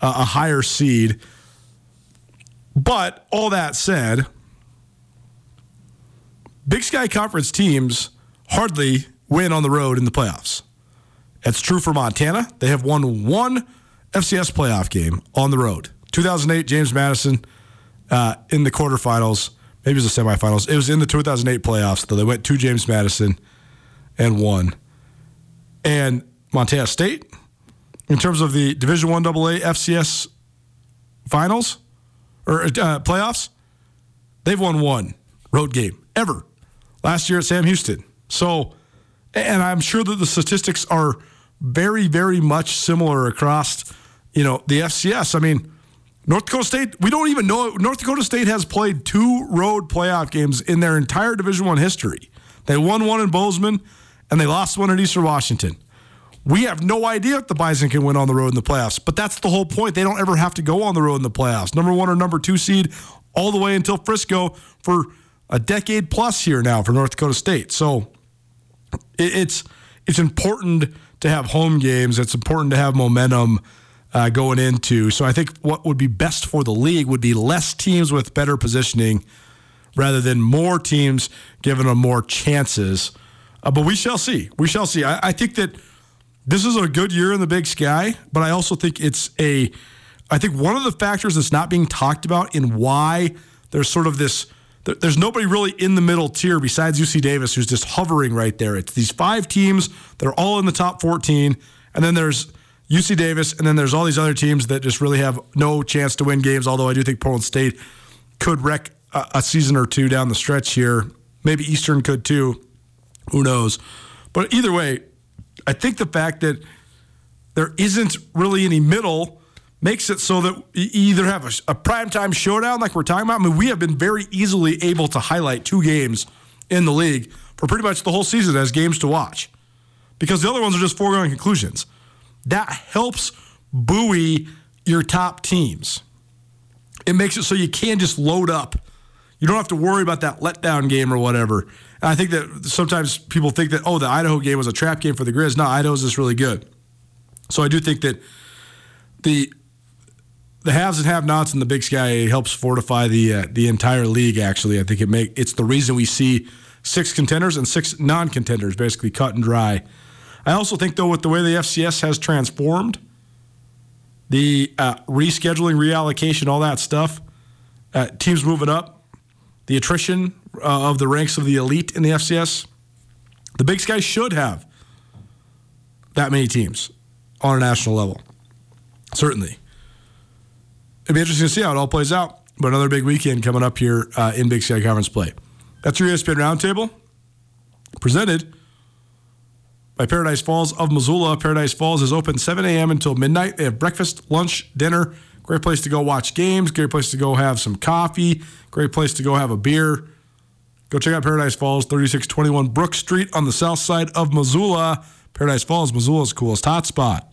S1: a higher seed. But all that said, Big Sky Conference teams hardly win on the road in the playoffs. That's true for Montana. They have won one FCS playoff game on the road. 2008, James Madison uh, in the quarterfinals. Maybe it was the semifinals. It was in the 2008 playoffs, though. They went to James Madison and won. And Montana State, in terms of the Division One AA FCS finals or uh, playoffs, they've won one road game ever last year at Sam Houston. So, and I'm sure that the statistics are very, very much similar across, you know, the FCS. I mean, North Dakota State, we don't even know North Dakota State has played two road playoff games in their entire Division One history. They won one in Bozeman and they lost one in Eastern Washington. We have no idea if the Bison can win on the road in the playoffs, but that's the whole point. They don't ever have to go on the road in the playoffs. Number one or number two seed all the way until Frisco for a decade plus here now for North Dakota State. So it's it's important to have home games. It's important to have momentum uh, going into. So I think what would be best for the league would be less teams with better positioning rather than more teams giving them more chances. Uh, but we shall see. We shall see. I, I think that this is a good year in the Big Sky, but I also think it's a. I think one of the factors that's not being talked about in why there's sort of this. There's nobody really in the middle tier besides UC Davis who's just hovering right there. It's these five teams that are all in the top 14, and then there's UC Davis, and then there's all these other teams that just really have no chance to win games. Although I do think Portland State could wreck a, a season or two down the stretch here. Maybe Eastern could too. Who knows? But either way, I think the fact that there isn't really any middle makes it so that you either have a, a primetime showdown like we're talking about. I mean, we have been very easily able to highlight two games in the league for pretty much the whole season as games to watch because the other ones are just foregone conclusions. That helps buoy your top teams. It makes it so you can just load up. You don't have to worry about that letdown game or whatever. And I think that sometimes people think that, oh, the Idaho game was a trap game for the Griz. No, Idaho's just really good. So I do think that the the haves and have-nots in the Big Sky helps fortify the uh, the entire league. Actually, I think it make it's the reason we see six contenders and six non-contenders basically cut and dry. I also think though, with the way the FCS has transformed, the uh, rescheduling, reallocation, all that stuff, uh, teams moving up, the attrition uh, of the ranks of the elite in the FCS, the Big Sky should have that many teams on a national level. Certainly. It'd be interesting to see how it all plays out. But another big weekend coming up here uh, in Big Sky Conference play. That's your ESPN Roundtable, presented by Paradise Falls of Missoula. Paradise Falls is open 7 a.m. until midnight. They have breakfast, lunch, dinner. Great place to go watch games. Great place to go have some coffee. Great place to go have a beer. Go check out Paradise Falls, 3621 Brook Street on the south side of Missoula. Paradise Falls, Missoula's coolest hotspot.